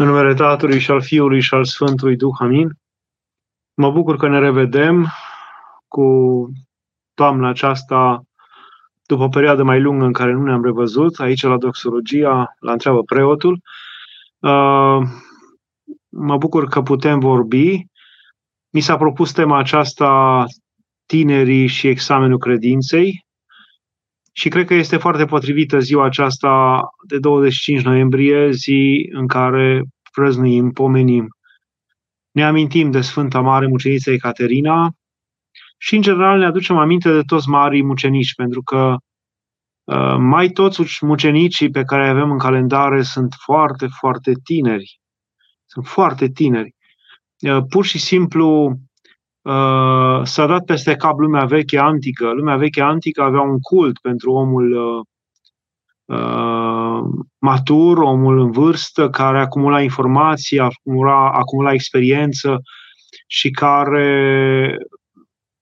În numele Tatălui și al Fiului și al Sfântului Duh, amin. Mă bucur că ne revedem cu toamna aceasta după o perioadă mai lungă în care nu ne-am revăzut, aici la Doxologia, la întreabă preotul. Uh, mă bucur că putem vorbi. Mi s-a propus tema aceasta tinerii și examenul credinței și cred că este foarte potrivită ziua aceasta de 25 noiembrie, zi în care prăznuim, pomenim. Ne amintim de Sfânta Mare Muceniță Ecaterina și, în general, ne aducem aminte de toți marii mucenici, pentru că uh, mai toți mucenicii pe care avem în calendare sunt foarte, foarte tineri. Sunt foarte tineri. Uh, pur și simplu uh, s-a dat peste cap lumea veche antică. Lumea veche antică avea un cult pentru omul uh, uh, matur, omul în vârstă, care acumula informații, acumula, acumula experiență și care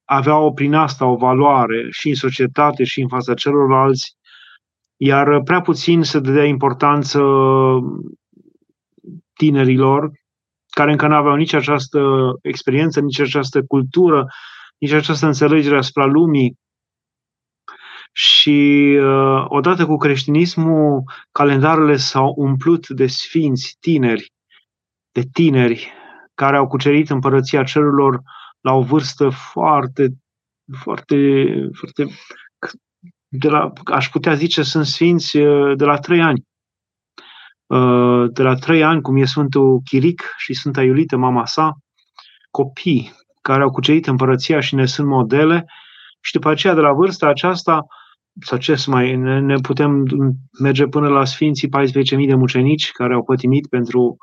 aveau prin asta o valoare și în societate și în fața celorlalți, iar prea puțin se dădea importanță tinerilor care încă nu aveau nici această experiență, nici această cultură, nici această înțelegere asupra lumii. Și uh, odată cu creștinismul, calendarele s-au umplut de sfinți tineri, de tineri care au cucerit împărăția cerurilor la o vârstă foarte, foarte, foarte de la, aș putea zice, sunt sfinți uh, de la trei ani. Uh, de la trei ani, cum e Sfântul Chiric și Sfânta Iulită, mama sa, copii care au cucerit împărăția și ne sunt modele și după aceea, de la vârsta aceasta, sau ce să mai, ne, ne putem merge până la Sfinții 14.000 de mucenici care au pătimit pentru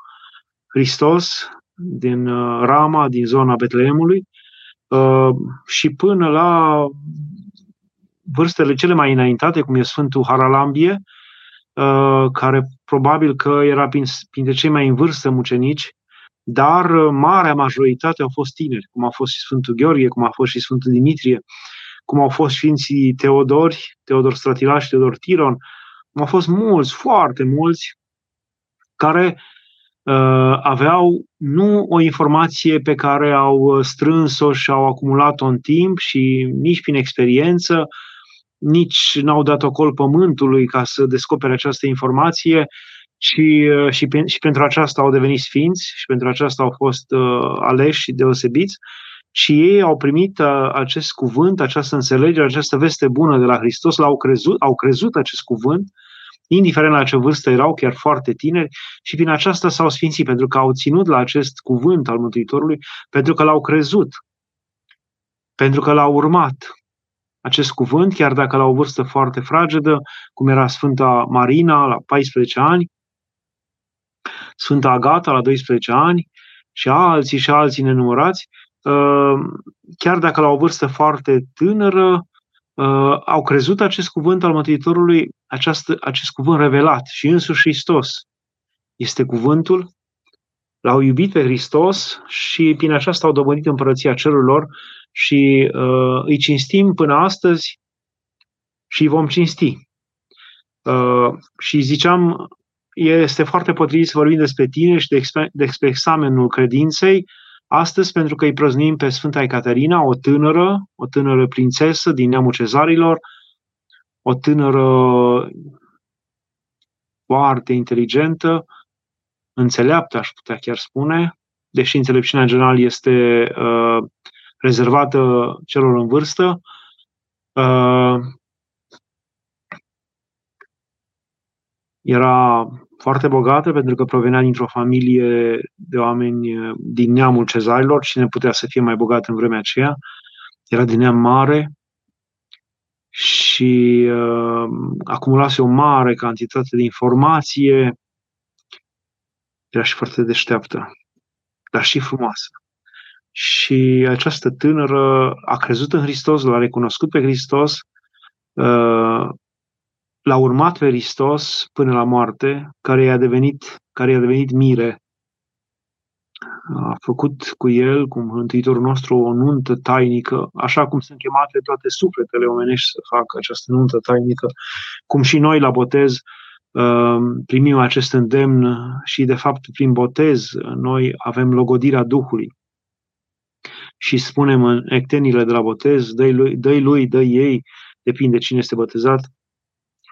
Hristos din uh, Rama, din zona Betleemului, uh, și până la vârstele cele mai înaintate, cum e Sfântul Haralambie, Uh, care probabil că era printre cei mai în vârstă mucenici, dar uh, marea majoritate au fost tineri, cum a fost și Sfântul Gheorghe, cum a fost și Sfântul Dimitrie, cum au fost Sfinții Teodori, Teodor Stratilaș și Teodor Tiron, cum au fost mulți, foarte mulți, care uh, aveau nu o informație pe care au strâns-o și au acumulat-o în timp și nici prin experiență, nici n-au dat ocol pământului ca să descopere această informație și, uh, și, și pentru aceasta au devenit sfinți și pentru aceasta au fost uh, aleși și deosebiți și ei au primit uh, acest cuvânt, această înțelegere, această veste bună de la Hristos, l-au crezut, au crezut acest cuvânt, indiferent la ce vârstă erau, chiar foarte tineri, și prin aceasta s-au sfințit, pentru că au ținut la acest cuvânt al Mântuitorului, pentru că l-au crezut, pentru că l-au urmat, acest cuvânt, chiar dacă la o vârstă foarte fragedă, cum era Sfânta Marina la 14 ani, Sfânta Agata la 12 ani și alții și alții nenumărați, uh, chiar dacă la o vârstă foarte tânără, uh, au crezut acest cuvânt al Mântuitorului, această, acest cuvânt revelat și însuși Hristos. Este cuvântul, l-au iubit pe Hristos și prin aceasta au dobândit împărăția cerurilor și uh, îi cinstim până astăzi și îi vom cinsti. Uh, și ziceam, este foarte potrivit să vorbim despre tine și despre examenul credinței astăzi pentru că îi prăznim pe Sfânta Ecaterina, o tânără, o tânără prințesă din neamul cezarilor, o tânără foarte inteligentă, înțeleaptă, aș putea chiar spune, deși înțelepciunea în general este uh, rezervată celor în vârstă. Uh, era foarte bogată pentru că provenea dintr-o familie de oameni din neamul cezarilor. Cine putea să fie mai bogat în vremea aceea? Era din neam mare și uh, acumulase o mare cantitate de informație. Era și foarte deșteaptă, dar și frumoasă. Și această tânără a crezut în Hristos, l-a recunoscut pe Hristos, uh, l-a urmat pe Hristos până la moarte, care i-a devenit, care i-a devenit mire. A făcut cu el, cu Mântuitorul nostru, o nuntă tainică, așa cum sunt chemate toate sufletele omenești să facă această nuntă tainică, cum și noi la botez primim acest îndemn și, de fapt, prin botez, noi avem logodirea Duhului. Și spunem în ectenile de la botez, dă lui, dă lui, dă ei, depinde cine este botezat,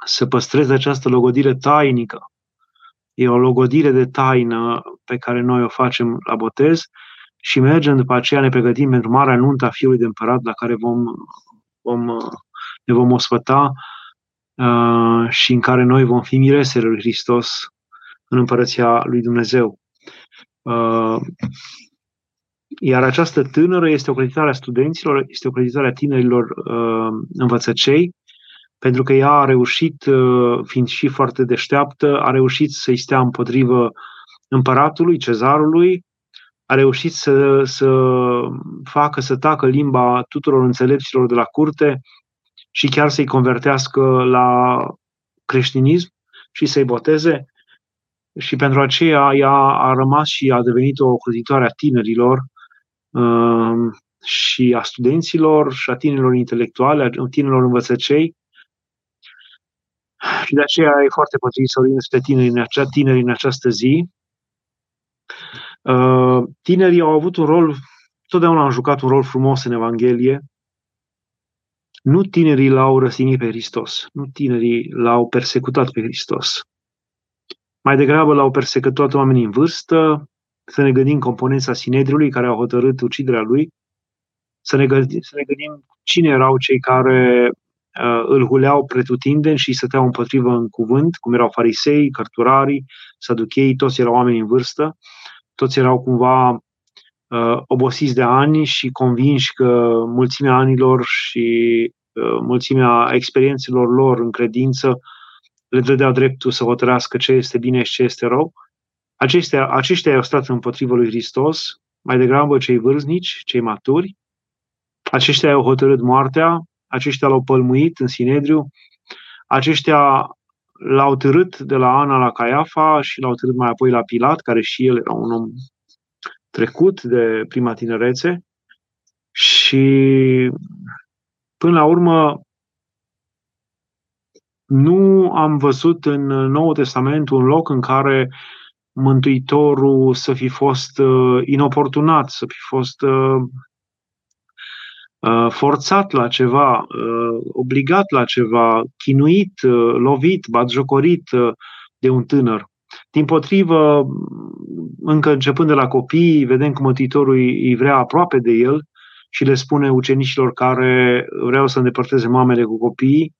să păstreze această logodire tainică. E o logodire de taină pe care noi o facem la botez și mergem după aceea, ne pregătim pentru marea nuntă a Fiului de Împărat, la care vom, vom, ne vom osfăta uh, și în care noi vom fi miresele lui Hristos în împărăția lui Dumnezeu. Uh, iar această tânără este o creditare a studenților, este o creditare a tinerilor uh, învățăcei, pentru că ea a reușit, uh, fiind și foarte deșteaptă, a reușit să-i stea împotrivă împăratului, cezarului, a reușit să, să facă să tacă limba tuturor înțelepților de la curte și chiar să-i convertească la creștinism și să-i boteze. Și pentru aceea ea a rămas și a devenit o clăditoare a tinerilor uh, și a studenților și a tinerilor intelectuale, a tinerilor învățăcei. Și de aceea e foarte potrivit să vorbim despre tineri în, acea, tineri în această zi. Uh, tinerii au avut un rol, totdeauna au jucat un rol frumos în Evanghelie. Nu tinerii l-au răstignit pe Hristos, nu tinerii l-au persecutat pe Hristos. Mai degrabă l-au persecutat oamenii în vârstă, să ne gândim componența Sinedriului care au hotărât uciderea lui, să ne gândim, să ne gândim cine erau cei care uh, îl huleau pretutindeni și stăteau împotrivă în cuvânt, cum erau farisei, cărturarii, saduchei, toți erau oameni în vârstă, toți erau cumva uh, obosiți de ani și convinși că mulțimea anilor și uh, mulțimea experiențelor lor în credință le dădea dreptul să hotărească ce este bine și ce este rău. Aceștia, aceștia au stat împotriva lui Hristos, mai degrabă cei vârstnici, cei maturi. Aceștia au hotărât moartea, aceștia l-au pălmuit în Sinedriu, aceștia l-au târât de la Ana la Caiafa și l-au târât mai apoi la Pilat, care și el era un om trecut de prima tinerețe. Și până la urmă nu am văzut în Noul Testament un loc în care Mântuitorul să fi fost uh, inoportunat, să fi fost uh, uh, forțat la ceva, obligat la ceva, chinuit, lovit, batjocorit de un tânăr. Din potrivă, încă începând de la copii, vedem că Mântuitorul îi vrea aproape de el și le spune ucenicilor care vreau să îndepărteze mamele cu copiii,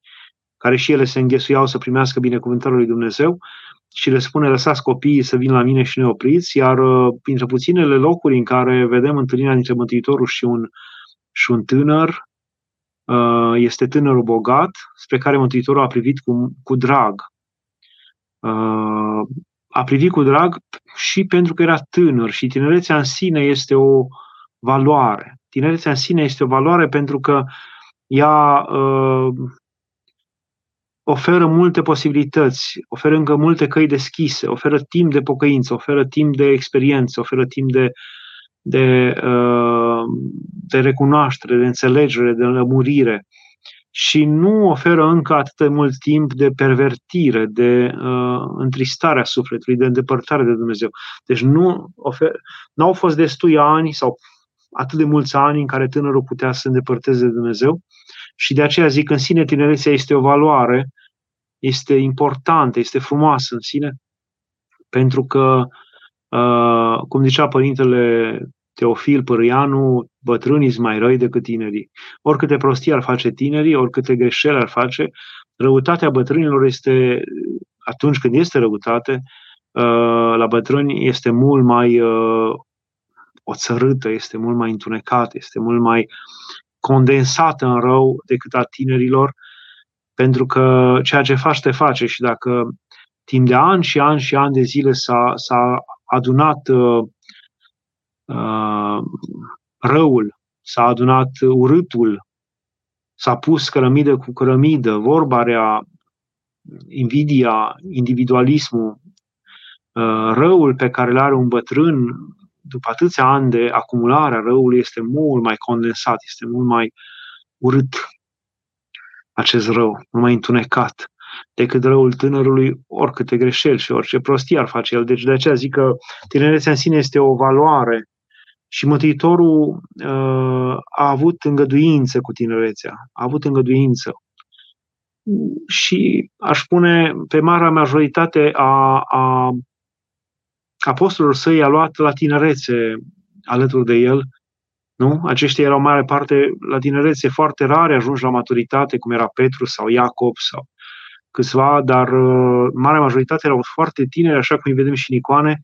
care și ele se înghesuiau să primească binecuvântarea lui Dumnezeu, și le spune lăsați copiii să vină la mine și ne opriți, iar uh, printre puținele locuri în care vedem întâlnirea dintre Mântuitorul și un, și un tânăr, uh, este tânărul bogat, spre care Mântuitorul a privit cu, cu drag. Uh, a privit cu drag și pentru că era tânăr și tinerețea în sine este o valoare. Tinerețea în sine este o valoare pentru că ea oferă multe posibilități, oferă încă multe căi deschise, oferă timp de pocăință, oferă timp de experiență, oferă timp de, de, uh, de recunoaștere, de înțelegere, de lămurire și nu oferă încă atât de mult timp de pervertire, de uh, întristare a sufletului, de îndepărtare de Dumnezeu. Deci nu, ofer, nu au fost destui ani sau atât de mulți ani în care tânărul putea să se îndepărteze de Dumnezeu și de aceea zic, în sine tinerețea este o valoare, este importantă, este frumoasă în sine, pentru că, uh, cum zicea părintele Teofil Părâianu, bătrânii sunt mai răi decât tinerii. Oricâte prostii ar face tinerii, oricâte greșeli ar face, răutatea bătrânilor este, atunci când este răutate, uh, la bătrâni este mult mai uh, oțărâtă, este mult mai întunecată, este mult mai condensată în rău decât a tinerilor, pentru că ceea ce faci, te face și dacă timp de ani și ani și ani de zile s-a, s-a adunat uh, uh, răul, s-a adunat urâtul, s-a pus cărămidă cu cărămidă, vorba rea, invidia, individualismul, uh, răul pe care îl are un bătrân după atâția ani de acumulare a răului este mult mai condensat, este mult mai urât acest rău, mult mai întunecat. decât răul tânărului oricâte greșeli și orice prostie ar face el. Deci de aceea zic că tinerețea în sine este o valoare și Mântuitorul uh, a avut îngăduință cu tinerețea, a avut îngăduință. Și aș spune, pe marea majoritate a, a apostolilor săi a luat la tinerețe alături de el. Nu? Aceștia erau mare parte la tinerețe foarte rare, ajunși la maturitate, cum era Petru sau Iacob sau câțiva, dar uh, marea majoritate erau foarte tineri, așa cum îi vedem și în icoane,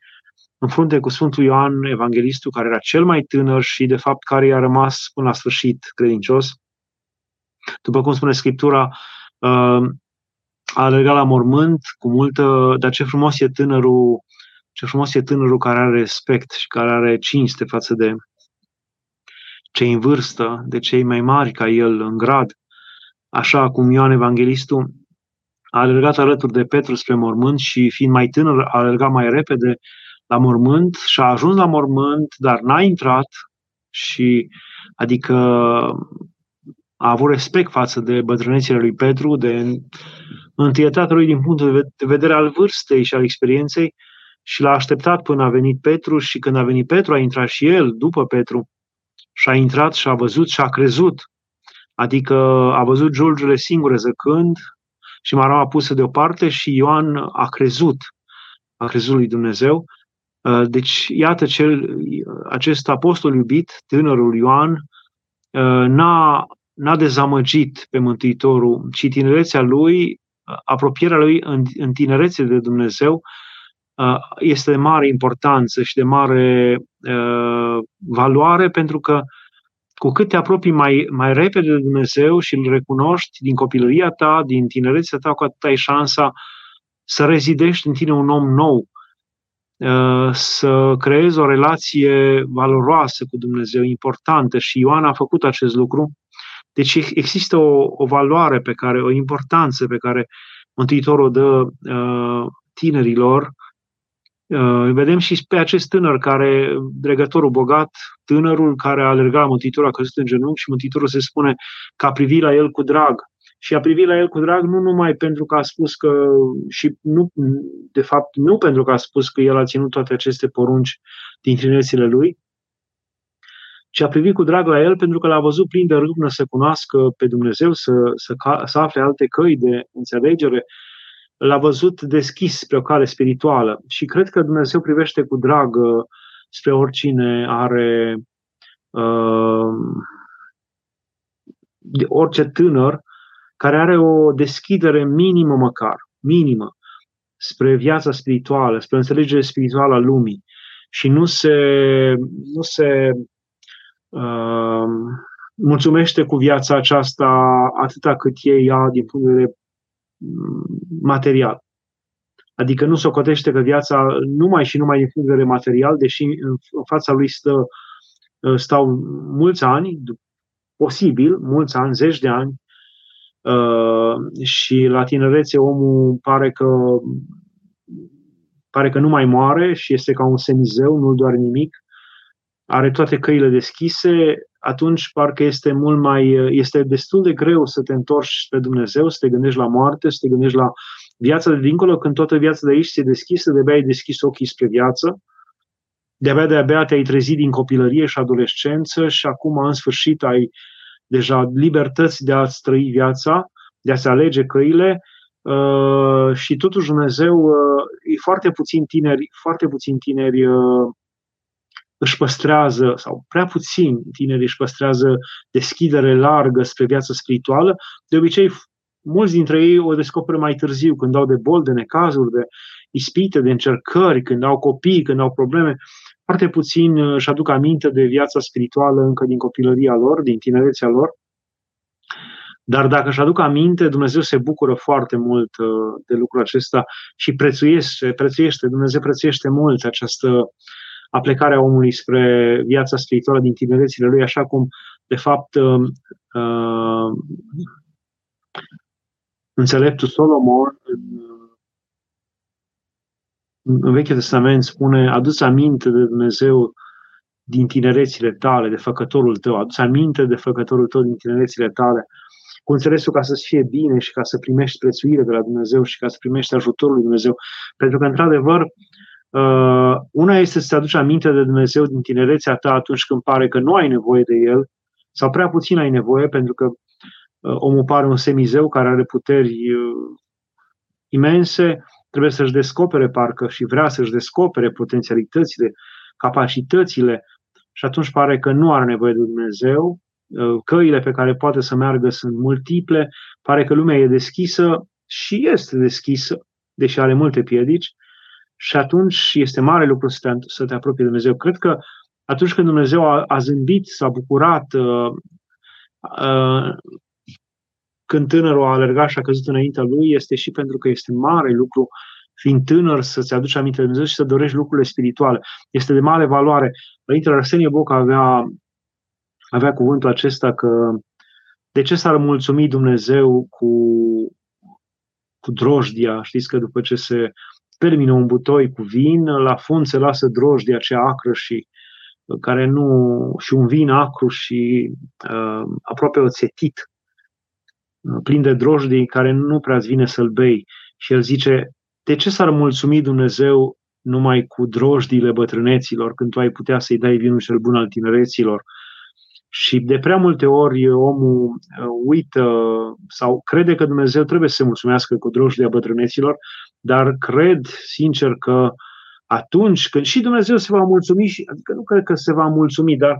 în frunte cu Sfântul Ioan, evanghelistul, care era cel mai tânăr și, de fapt, care i-a rămas până la sfârșit credincios. După cum spune Scriptura, uh, a alergat la mormânt cu multă, dar ce frumos e tânărul, ce frumos e tânărul care are respect și care are cinste față de cei în vârstă, de cei mai mari ca el în grad, așa cum Ioan Evanghelistul a alergat alături de Petru spre mormânt și fiind mai tânăr a alergat mai repede la mormânt și a ajuns la mormânt, dar n-a intrat și adică a avut respect față de bătrânețile lui Petru, de întâietatea lui din punctul de vedere al vârstei și al experienței și l-a așteptat până a venit Petru și când a venit Petru a intrat și el după Petru și a intrat și a văzut și a crezut. Adică a văzut giulgiile singure zăcând și maraua pusă deoparte și Ioan a crezut. A crezut lui Dumnezeu Uh, deci, iată, cel, acest apostol iubit, tânărul Ioan, uh, n-a, n-a dezamăgit pe Mântuitorul, ci tinerețea lui, uh, apropierea lui în, în tinerețe de Dumnezeu, este de mare importanță și de mare valoare, pentru că cu cât te apropii mai, mai repede de Dumnezeu și îl recunoști din copilăria ta, din tinerețea ta, cu atât ai șansa să rezidești în tine un om nou, Uh, să creezi o relație valoroasă cu Dumnezeu, importantă și Ioan a făcut acest lucru. Deci există o, o valoare pe care, o importanță pe care Mântuitorul o dă uh, tinerilor. Uh, vedem și pe acest tânăr care, dregătorul bogat, tânărul care a alergat Mântuitorul, a căzut în genunchi și Mântuitorul se spune că a privit la el cu drag. Și a privit la el cu drag nu numai pentru că a spus că, și nu, de fapt nu pentru că a spus că el a ținut toate aceste porunci din tinerețile lui, ci a privit cu drag la el pentru că l-a văzut plin de râvnă să cunoască pe Dumnezeu, să, să, să afle alte căi de înțelegere, l-a văzut deschis pe o cale spirituală. Și cred că Dumnezeu privește cu drag uh, spre oricine are uh, orice tânăr care are o deschidere minimă măcar, minimă, spre viața spirituală, spre înțelegerea spirituală a lumii. Și nu se, nu se uh, mulțumește cu viața aceasta atâta cât e ea din punct de vedere mm, material. Adică nu socotește că viața numai și numai din punct de vedere material, deși în fața lui stă, stau mulți ani, posibil, mulți ani, zeci de ani, Uh, și la tinerețe omul pare că pare că nu mai moare și este ca un semizeu, nu doar nimic, are toate căile deschise, atunci parcă este mult mai, este destul de greu să te întorci pe Dumnezeu, să te gândești la moarte, să te gândești la viața de dincolo, când toată viața de aici este deschisă, de-abia ai deschis ochii spre viață, de-abia de-abia te-ai trezit din copilărie și adolescență și acum în sfârșit ai deja libertăți de a-ți trăi viața, de a-ți alege căile uh, și totuși Dumnezeu, uh, e foarte puțin tineri, foarte puțin tineri uh, își păstrează, sau prea puțin tineri își păstrează deschidere largă spre viața spirituală. De obicei, mulți dintre ei o descoperă mai târziu, când au de bol, de necazuri, de ispite, de încercări, când au copii, când au probleme foarte puțin uh, își aduc aminte de viața spirituală încă din copilăria lor, din tinerețea lor. Dar dacă își aduc aminte, Dumnezeu se bucură foarte mult uh, de lucrul acesta și prețuiește, prețuiește, Dumnezeu prețuiește mult această aplecare a omului spre viața spirituală din tinerețile lui, așa cum, de fapt, uh, uh, înțeleptul Solomon în în Vechiul Testament spune, adu aminte de Dumnezeu din tinerețile tale, de făcătorul tău, adu aminte de făcătorul tău din tinerețile tale. cu înțelesul ca să-ți fie bine și ca să primești prețuire de la Dumnezeu și ca să primești ajutorul lui Dumnezeu. Pentru că, într-adevăr, uh, una este să-ți aduci aminte de Dumnezeu din tinerețea ta atunci când pare că nu ai nevoie de El sau prea puțin ai nevoie, pentru că uh, omul pare un semizeu care are puteri uh, imense, trebuie să-și descopere parcă și vrea să-și descopere potențialitățile, capacitățile și atunci pare că nu are nevoie de Dumnezeu, uh, căile pe care poate să meargă sunt multiple, pare că lumea e deschisă și este deschisă, deși are multe piedici, și atunci este mare lucru să te, să te apropii de Dumnezeu. Cred că atunci când Dumnezeu a, a zâmbit, s-a bucurat, uh, uh, când tânărul a alergat și a căzut înaintea lui, este și pentru că este mare lucru fiind tânăr, să-ți aduci aminte de Dumnezeu și să dorești lucrurile spirituale. Este de mare valoare. Părintele Arsenie Boc avea, avea cuvântul acesta că de ce s-ar mulțumi Dumnezeu cu, cu drojdia? Știți că după ce se termină un butoi cu vin, la fund se lasă drojdia cea acră și care nu și un vin acru și uh, aproape oțetit, uh, plin de drojdii care nu prea vine să-l bei. Și el zice, de ce s-ar mulțumi Dumnezeu numai cu drojdiile bătrâneților, când tu ai putea să-i dai vinul cel bun al tinereților? Și de prea multe ori omul uh, uită sau crede că Dumnezeu trebuie să se mulțumească cu drojdile bătrâneților, dar cred sincer că atunci când și Dumnezeu se va mulțumi, și, adică nu cred că se va mulțumi, dar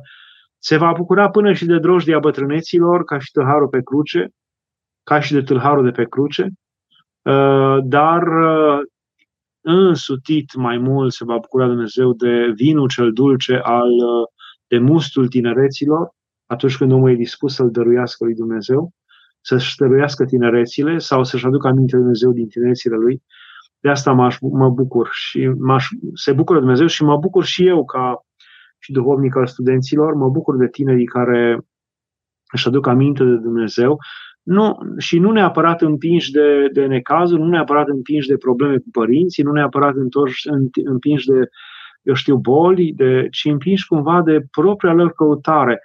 se va bucura până și de drojdia bătrâneților, ca și tâlharul pe cruce, ca și de tâlharul de pe cruce, Uh, dar uh, însutit mai mult se va bucura Dumnezeu de vinul cel dulce al, uh, de mustul tinereților, atunci când omul e dispus să-l dăruiască lui Dumnezeu, să-și dăruiască tinerețile sau să-și aducă aminte de Dumnezeu din tinerețile lui. De asta mă, mă bucur și m-aș, se bucură Dumnezeu și mă bucur și eu ca și duhovnic al studenților, mă bucur de tinerii care își aduc aminte de Dumnezeu nu, și nu neapărat împinși de, de necazuri, nu neapărat împinși de probleme cu părinții, nu neapărat întorși, împinși de, eu știu, boli, de, ci împinși cumva de propria lor căutare,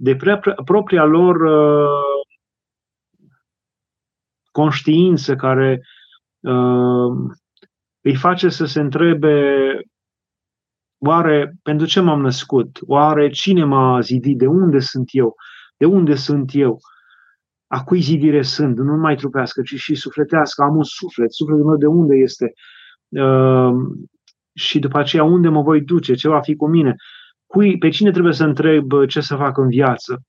de pre, propria lor uh, conștiință care uh, îi face să se întrebe oare pentru ce m-am născut? Oare cine m-a zidit? De unde sunt eu? De unde sunt eu? Uh, a cui zidire sunt, nu numai trupească, ci și sufletească, am un suflet, sufletul meu de unde este uh, și după aceea unde mă voi duce, ce va fi cu mine, cui, pe cine trebuie să întreb ce să fac în viață.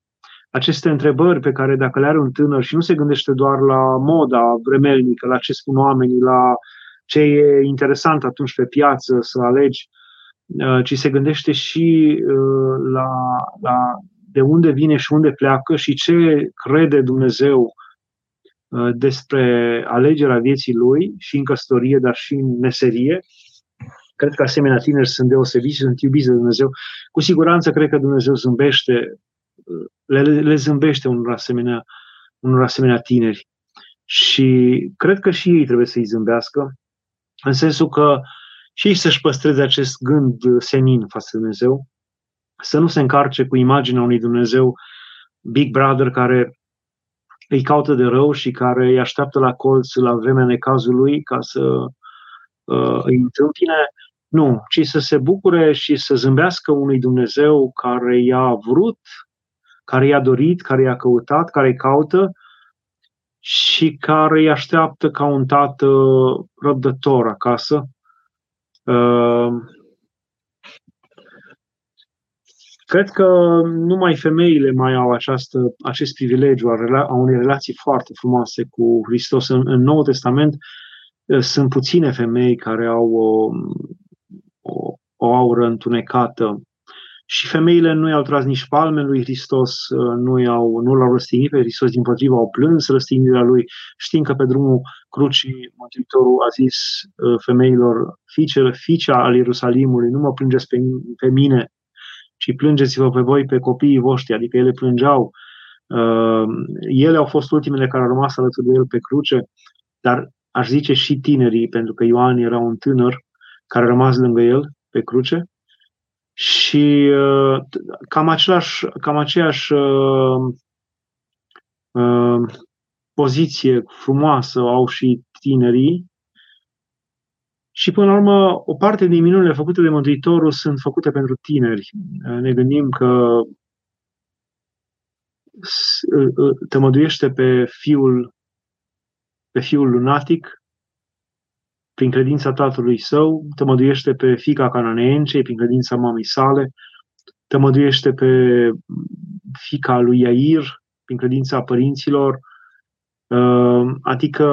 Aceste întrebări pe care dacă le are un tânăr și nu se gândește doar la moda vremelnică, la ce spun oamenii, la ce e interesant atunci pe piață să alegi, uh, ci se gândește și uh, la, la de unde vine și unde pleacă și ce crede Dumnezeu uh, despre alegerea vieții lui și în căsătorie, dar și în meserie. Cred că asemenea tineri sunt deosebiți și sunt iubiți de Dumnezeu. Cu siguranță cred că Dumnezeu zâmbește, uh, le, le zâmbește unor asemenea, unor asemenea tineri. Și cred că și ei trebuie să-i zâmbească, în sensul că și ei să-și păstreze acest gând senin față de Dumnezeu, să nu se încarce cu imaginea unui Dumnezeu Big Brother care îi caută de rău și care îi așteaptă la colț la vremea necazului ca să uh, îi întâmpine. Nu, ci să se bucure și să zâmbească unui Dumnezeu care i-a vrut, care i-a dorit, care i-a căutat, care îi caută și care îi așteaptă ca un tată răbdător acasă. Uh, Cred că numai femeile mai au această, acest privilegiu a, rela- a unei relații foarte frumoase cu Hristos. În, în Noul Testament eh, sunt puține femei care au o, o, o aură întunecată și femeile nu i-au tras nici palme lui Hristos, eh, nu, i-au, nu l-au răstignit pe Hristos, din potriva au plâns răstignirea lui. Știm că pe drumul crucii Mântuitorul a zis eh, femeilor, fiice, fiicea al Ierusalimului, nu mă plângeți pe, pe mine, ci plângeți-vă pe voi, pe copiii voștri, adică ele plângeau. Uh, ele au fost ultimele care au rămas alături de el pe cruce, dar aș zice și tinerii, pentru că Ioan era un tânăr care a rămas lângă el pe cruce. Și uh, cam, același, cam aceeași uh, uh, poziție frumoasă au și tinerii. Și până la urmă, o parte din minunile făcute de Mântuitorul sunt făcute pentru tineri. Ne gândim că tămăduiește pe fiul, pe fiul lunatic prin credința tatălui său, tămăduiește pe fica cananeencei prin credința mamei sale, tămăduiește pe fica lui Iair prin credința părinților, uh, adică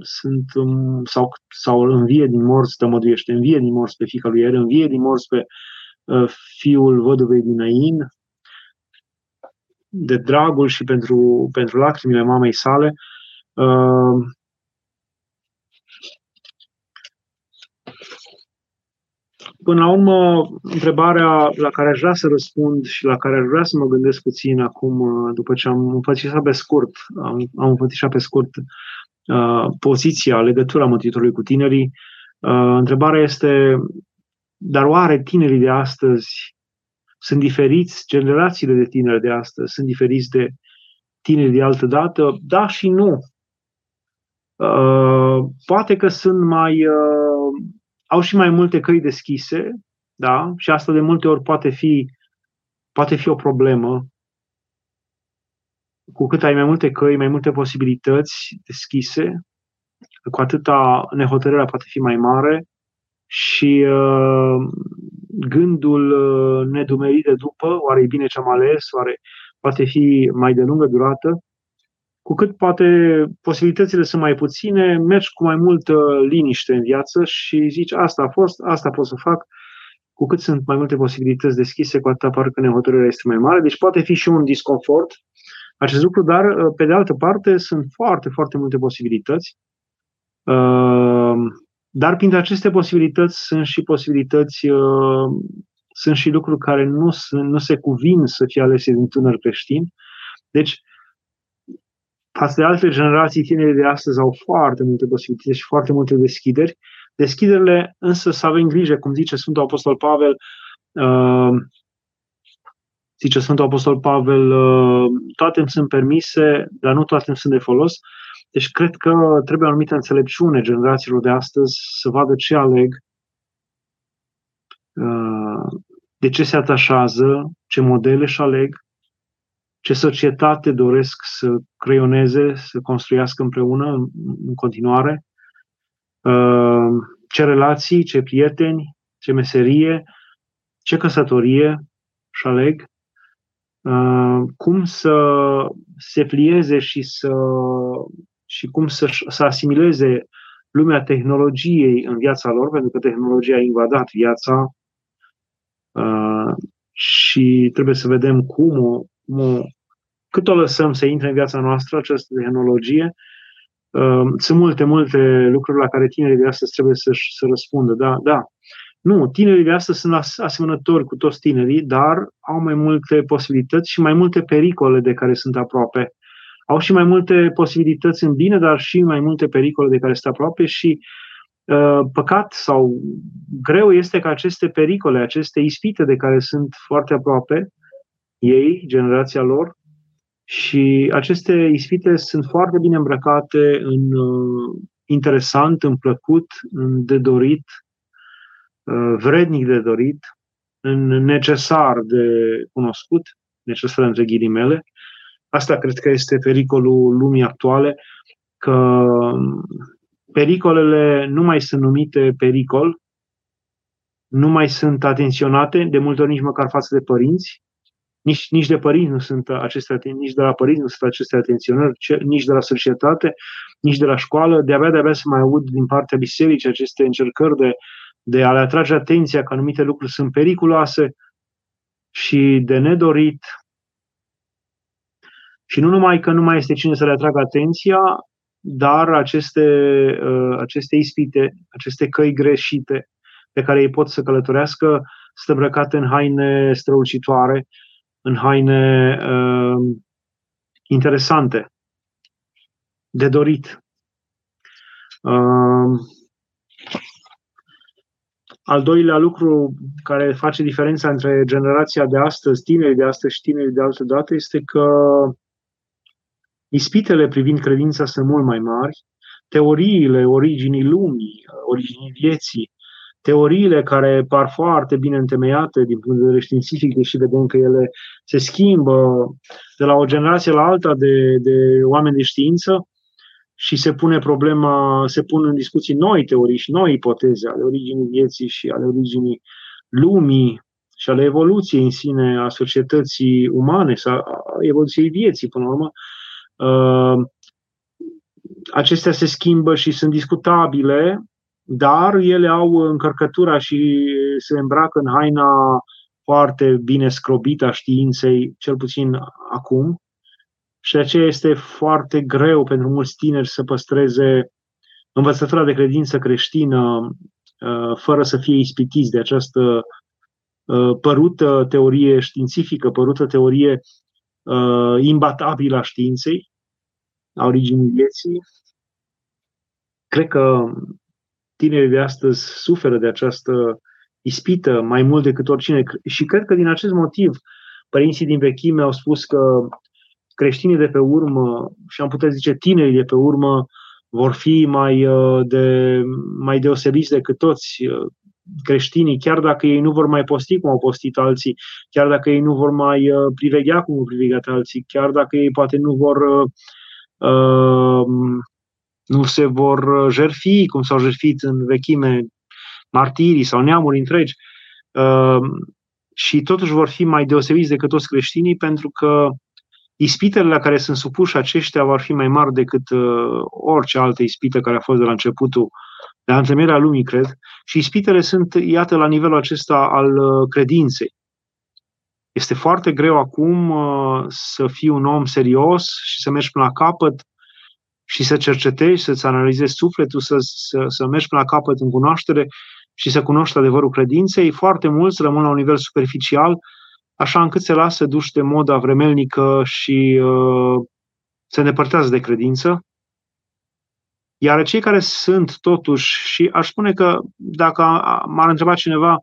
sunt, um, sau, sau învie din morți, tămăduiește, învie din morți pe fica lui Iair, învie din morți pe uh, fiul văduvei din Ain, de dragul și pentru, pentru lacrimile mamei sale. Până la urmă, întrebarea la care aș vrea să răspund și la care aș vrea să mă gândesc puțin acum, uh, după ce am înfățișat pe scurt, am, am înfățișat pe scurt uh, poziția, legătura Mântuitorului cu tinerii, uh, întrebarea este, dar oare tinerii de astăzi sunt diferiți, generațiile de tineri de astăzi sunt diferiți de tineri de altă dată? Da și nu. Uh, poate că sunt mai uh, au și mai multe căi deschise, da? Și asta de multe ori poate fi, poate fi o problemă. Cu cât ai mai multe căi, mai multe posibilități deschise, cu atâta nehotărârea poate fi mai mare și uh, gândul uh, nedumerit de după, oare e bine ce am ales, oare poate fi mai de lungă durată, cu cât poate posibilitățile sunt mai puține, mergi cu mai multă liniște în viață și zici asta a fost, asta pot să fac, cu cât sunt mai multe posibilități deschise, cu atât parcă nehotărârea este mai mare. Deci poate fi și un disconfort acest lucru, dar pe de altă parte sunt foarte, foarte multe posibilități. Uh, dar printre aceste posibilități sunt și posibilități, uh, sunt și lucruri care nu, nu se cuvin să fie alese din tânăr creștin. Deci, față de alte generații, tinerii de astăzi au foarte multe posibilități și foarte multe deschideri. Deschiderile însă să avem grijă, cum zice Sfântul Apostol Pavel, uh, zice Sfântul Apostol Pavel, uh, toate îmi sunt permise, dar nu toate îmi sunt de folos. Deci cred că trebuie o anumită înțelepciune generațiilor de astăzi să vadă ce aleg, uh, de ce se atașează, ce modele își aleg, ce societate doresc să creioneze, să construiască împreună în, în continuare, uh, ce relații, ce prieteni, ce meserie, ce căsătorie și aleg, uh, cum să se plieze și, să, și cum să, să asimileze lumea tehnologiei în viața lor, pentru că tehnologia a invadat viața uh, și trebuie să vedem cum o, cum o cât o lăsăm să intre în viața noastră această tehnologie, uh, sunt multe, multe lucruri la care tinerii de astăzi trebuie să, să răspundă. Da, da. Nu, tinerii de astăzi sunt asemănători cu toți tinerii, dar au mai multe posibilități și mai multe pericole de care sunt aproape. Au și mai multe posibilități în bine, dar și mai multe pericole de care sunt aproape și uh, păcat sau greu este că aceste pericole, aceste ispite de care sunt foarte aproape, ei, generația lor, și aceste ispite sunt foarte bine îmbrăcate în uh, interesant, în plăcut, în de dorit, uh, vrednic de dorit, în necesar de cunoscut, necesar între ghilimele. Asta cred că este pericolul lumii actuale, că um, pericolele nu mai sunt numite pericol, nu mai sunt atenționate, de multe ori nici măcar față de părinți, nici, nici de părinți nu sunt aceste, nici de la părinți nu sunt aceste atenționări, nici de la societate, nici de la școală. De-abia, de-abia se mai aud din partea bisericii aceste încercări de, de a le atrage atenția că anumite lucruri sunt periculoase și de nedorit. Și nu numai că nu mai este cine să le atragă atenția, dar aceste, uh, aceste ispite, aceste căi greșite pe care ei pot să călătorească, sunt îmbrăcate în haine strălucitoare în haine uh, interesante, de dorit. Uh, al doilea lucru care face diferența între generația de astăzi, tinerii de astăzi și tinerii de altă dată, este că Ispitele privind credința sunt mult mai mari, teoriile originii lumii, originii vieții, teoriile care par foarte bine întemeiate din punct de vedere științific, deși vedem că ele se schimbă de la o generație la alta de, de oameni de știință și se pune problema, se pun în discuții noi teorii și noi ipoteze ale originii vieții și ale originii lumii și ale evoluției în sine a societății umane sau a evoluției vieții, până la urmă. Uh, acestea se schimbă și sunt discutabile dar ele au încărcătura și se îmbracă în haina foarte bine scrobită a științei, cel puțin acum. Și de aceea este foarte greu pentru mulți tineri să păstreze învățătura de credință creștină uh, fără să fie ispitiți de această uh, părută teorie științifică, părută teorie uh, imbatabilă a științei, a originii vieții. Cred că tinerii de astăzi suferă de această ispită mai mult decât oricine. Și cred că din acest motiv părinții din vechime au spus că creștinii de pe urmă, și am putea zice tinerii de pe urmă, vor fi mai, uh, de, mai deosebiți decât toți uh, creștinii, chiar dacă ei nu vor mai posti cum au postit alții, chiar dacă ei nu vor mai uh, priveghea cum au privegheat alții, chiar dacă ei poate nu vor uh, nu se vor uh, jerfi cum s-au jerfit în vechime martirii sau neamuri întregi uh, și totuși vor fi mai deosebiți decât toți creștinii pentru că ispitele la care sunt supuși aceștia vor fi mai mari decât uh, orice altă ispită care a fost de la începutul, de la întemeierea lumii, cred. Și ispitele sunt, iată, la nivelul acesta al credinței. Este foarte greu acum să fii un om serios și să mergi până la capăt și să cercetezi, să-ți analizezi sufletul, să, să, să mergi până la capăt în cunoaștere și să cunoști adevărul credinței, foarte mulți rămân la un nivel superficial, așa încât se lasă duși de moda vremelnică și uh, se îndepărtează de credință. Iar cei care sunt totuși, și aș spune că dacă m-ar întreba cineva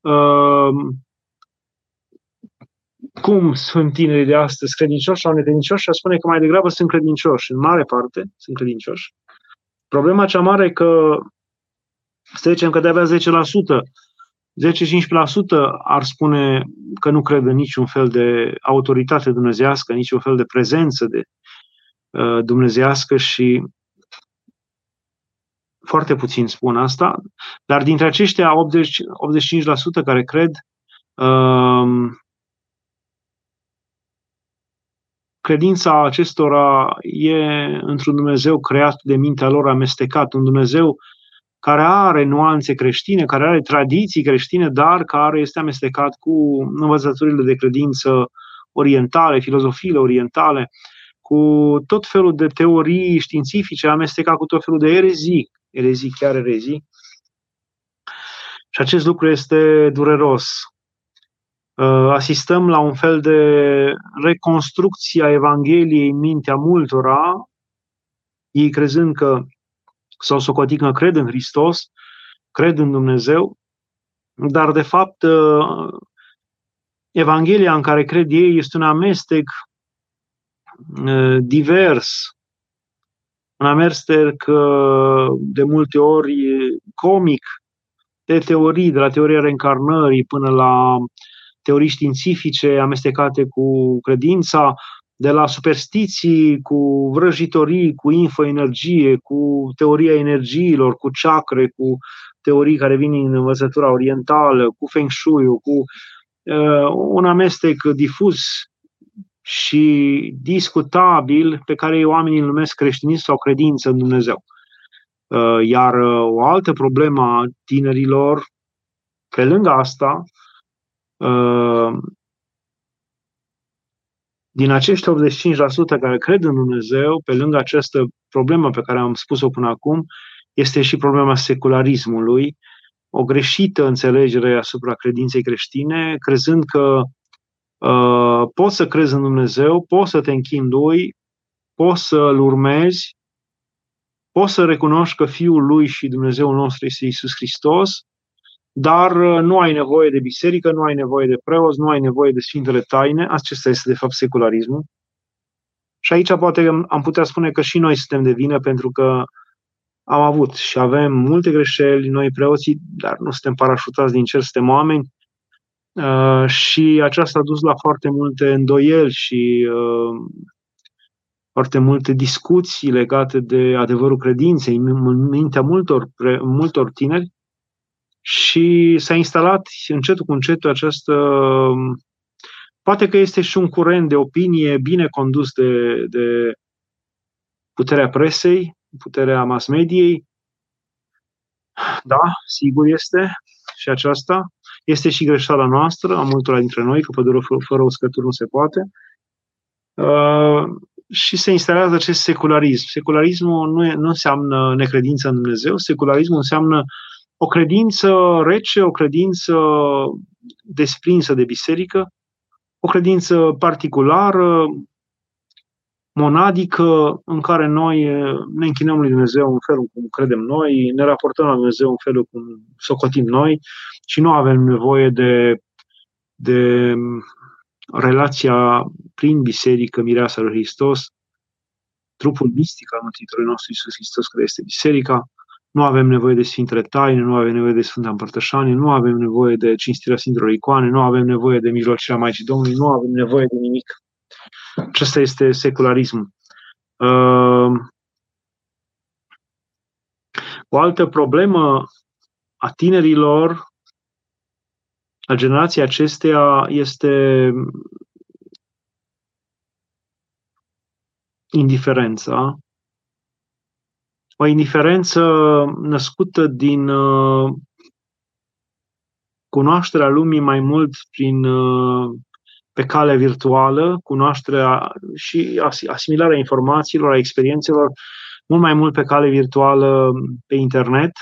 uh, cum sunt tinerii de astăzi, credincioși sau necredincioși, aș spune că mai degrabă sunt credincioși, în mare parte sunt credincioși. Problema cea mare e că, să zicem că de-abia 10%, 10-15% ar spune că nu cred în niciun fel de autoritate dumnezească, niciun fel de prezență de uh, dumnezească și foarte puțin spun asta, dar dintre aceștia 80, 85% care cred, uh, credința acestora e într-un Dumnezeu creat de mintea lor amestecat, un Dumnezeu care are nuanțe creștine, care are tradiții creștine, dar care este amestecat cu învățăturile de credință orientale, filozofiile orientale, cu tot felul de teorii științifice, amestecat cu tot felul de erezii, erezii, chiar erezii. Și acest lucru este dureros. Uh, asistăm la un fel de reconstrucție a Evangheliei în mintea multora, ei crezând că sau socotit că cred în Hristos, cred în Dumnezeu, dar de fapt uh, Evanghelia în care cred ei este un amestec uh, divers, un amestec de multe ori comic de teorii, de la teoria reîncarnării până la teorii științifice amestecate cu credința, de la superstiții, cu vrăjitorii, cu infoenergie, cu teoria energiilor, cu chakre, cu teorii care vin în învățătura orientală, cu feng shui cu uh, un amestec difuz și discutabil pe care oamenii îl numesc creștinism sau credință în Dumnezeu. Uh, iar uh, o altă problemă a tinerilor, pe lângă asta, Ehm, din acești 85% care cred în Dumnezeu, pe lângă această problemă pe care am spus-o până acum, este și problema secularismului, o greșită înțelegere asupra credinței creștine, crezând că uh, poți să crezi în Dumnezeu, poți să te închini Lui, poți să-L urmezi, poți să recunoști că Fiul Lui și Dumnezeul nostru este Isus Hristos dar uh, nu ai nevoie de biserică, nu ai nevoie de preoți, nu ai nevoie de Sfintele Taine. Acesta este, de fapt, secularismul. Și aici poate am putea spune că și noi suntem de vină pentru că am avut și avem multe greșeli, noi preoții, dar nu suntem parașutați din cer, suntem oameni uh, și aceasta a dus la foarte multe îndoieli și uh, foarte multe discuții legate de adevărul credinței în mintea multor, multor tineri și s-a instalat încetul cu încetul această Poate că este și un curent de opinie bine condus de, de puterea presei, puterea mass mediei. Da, sigur este și aceasta. Este și greșeala noastră, a multora dintre noi, că pădură fără uscături nu se poate. Uh, și se instalează acest secularism. Secularismul nu, e, nu înseamnă necredință în Dumnezeu, secularismul înseamnă o credință rece, o credință desprinsă de biserică, o credință particulară, monadică, în care noi ne închinăm lui Dumnezeu în felul cum credem noi, ne raportăm la Dumnezeu în felul cum socotim noi și nu avem nevoie de, de relația prin biserică, mireasa lui Hristos, trupul mistic al Mântuitorului nostru Iisus Hristos, care este biserica, nu avem nevoie de Sfintele Taine, nu avem nevoie de Sfânta Împărtășanie, nu avem nevoie de cinstirea Sfintelor Icoane, nu avem nevoie de mijlocirea Maicii Domnului, nu avem nevoie de nimic. Acesta este secularismul. Uh, o altă problemă a tinerilor, a generației acesteia, este indiferența o indiferență născută din uh, cunoașterea lumii mai mult prin uh, pe cale virtuală, cunoașterea și asimilarea informațiilor, a experiențelor, mult mai mult pe cale virtuală pe internet.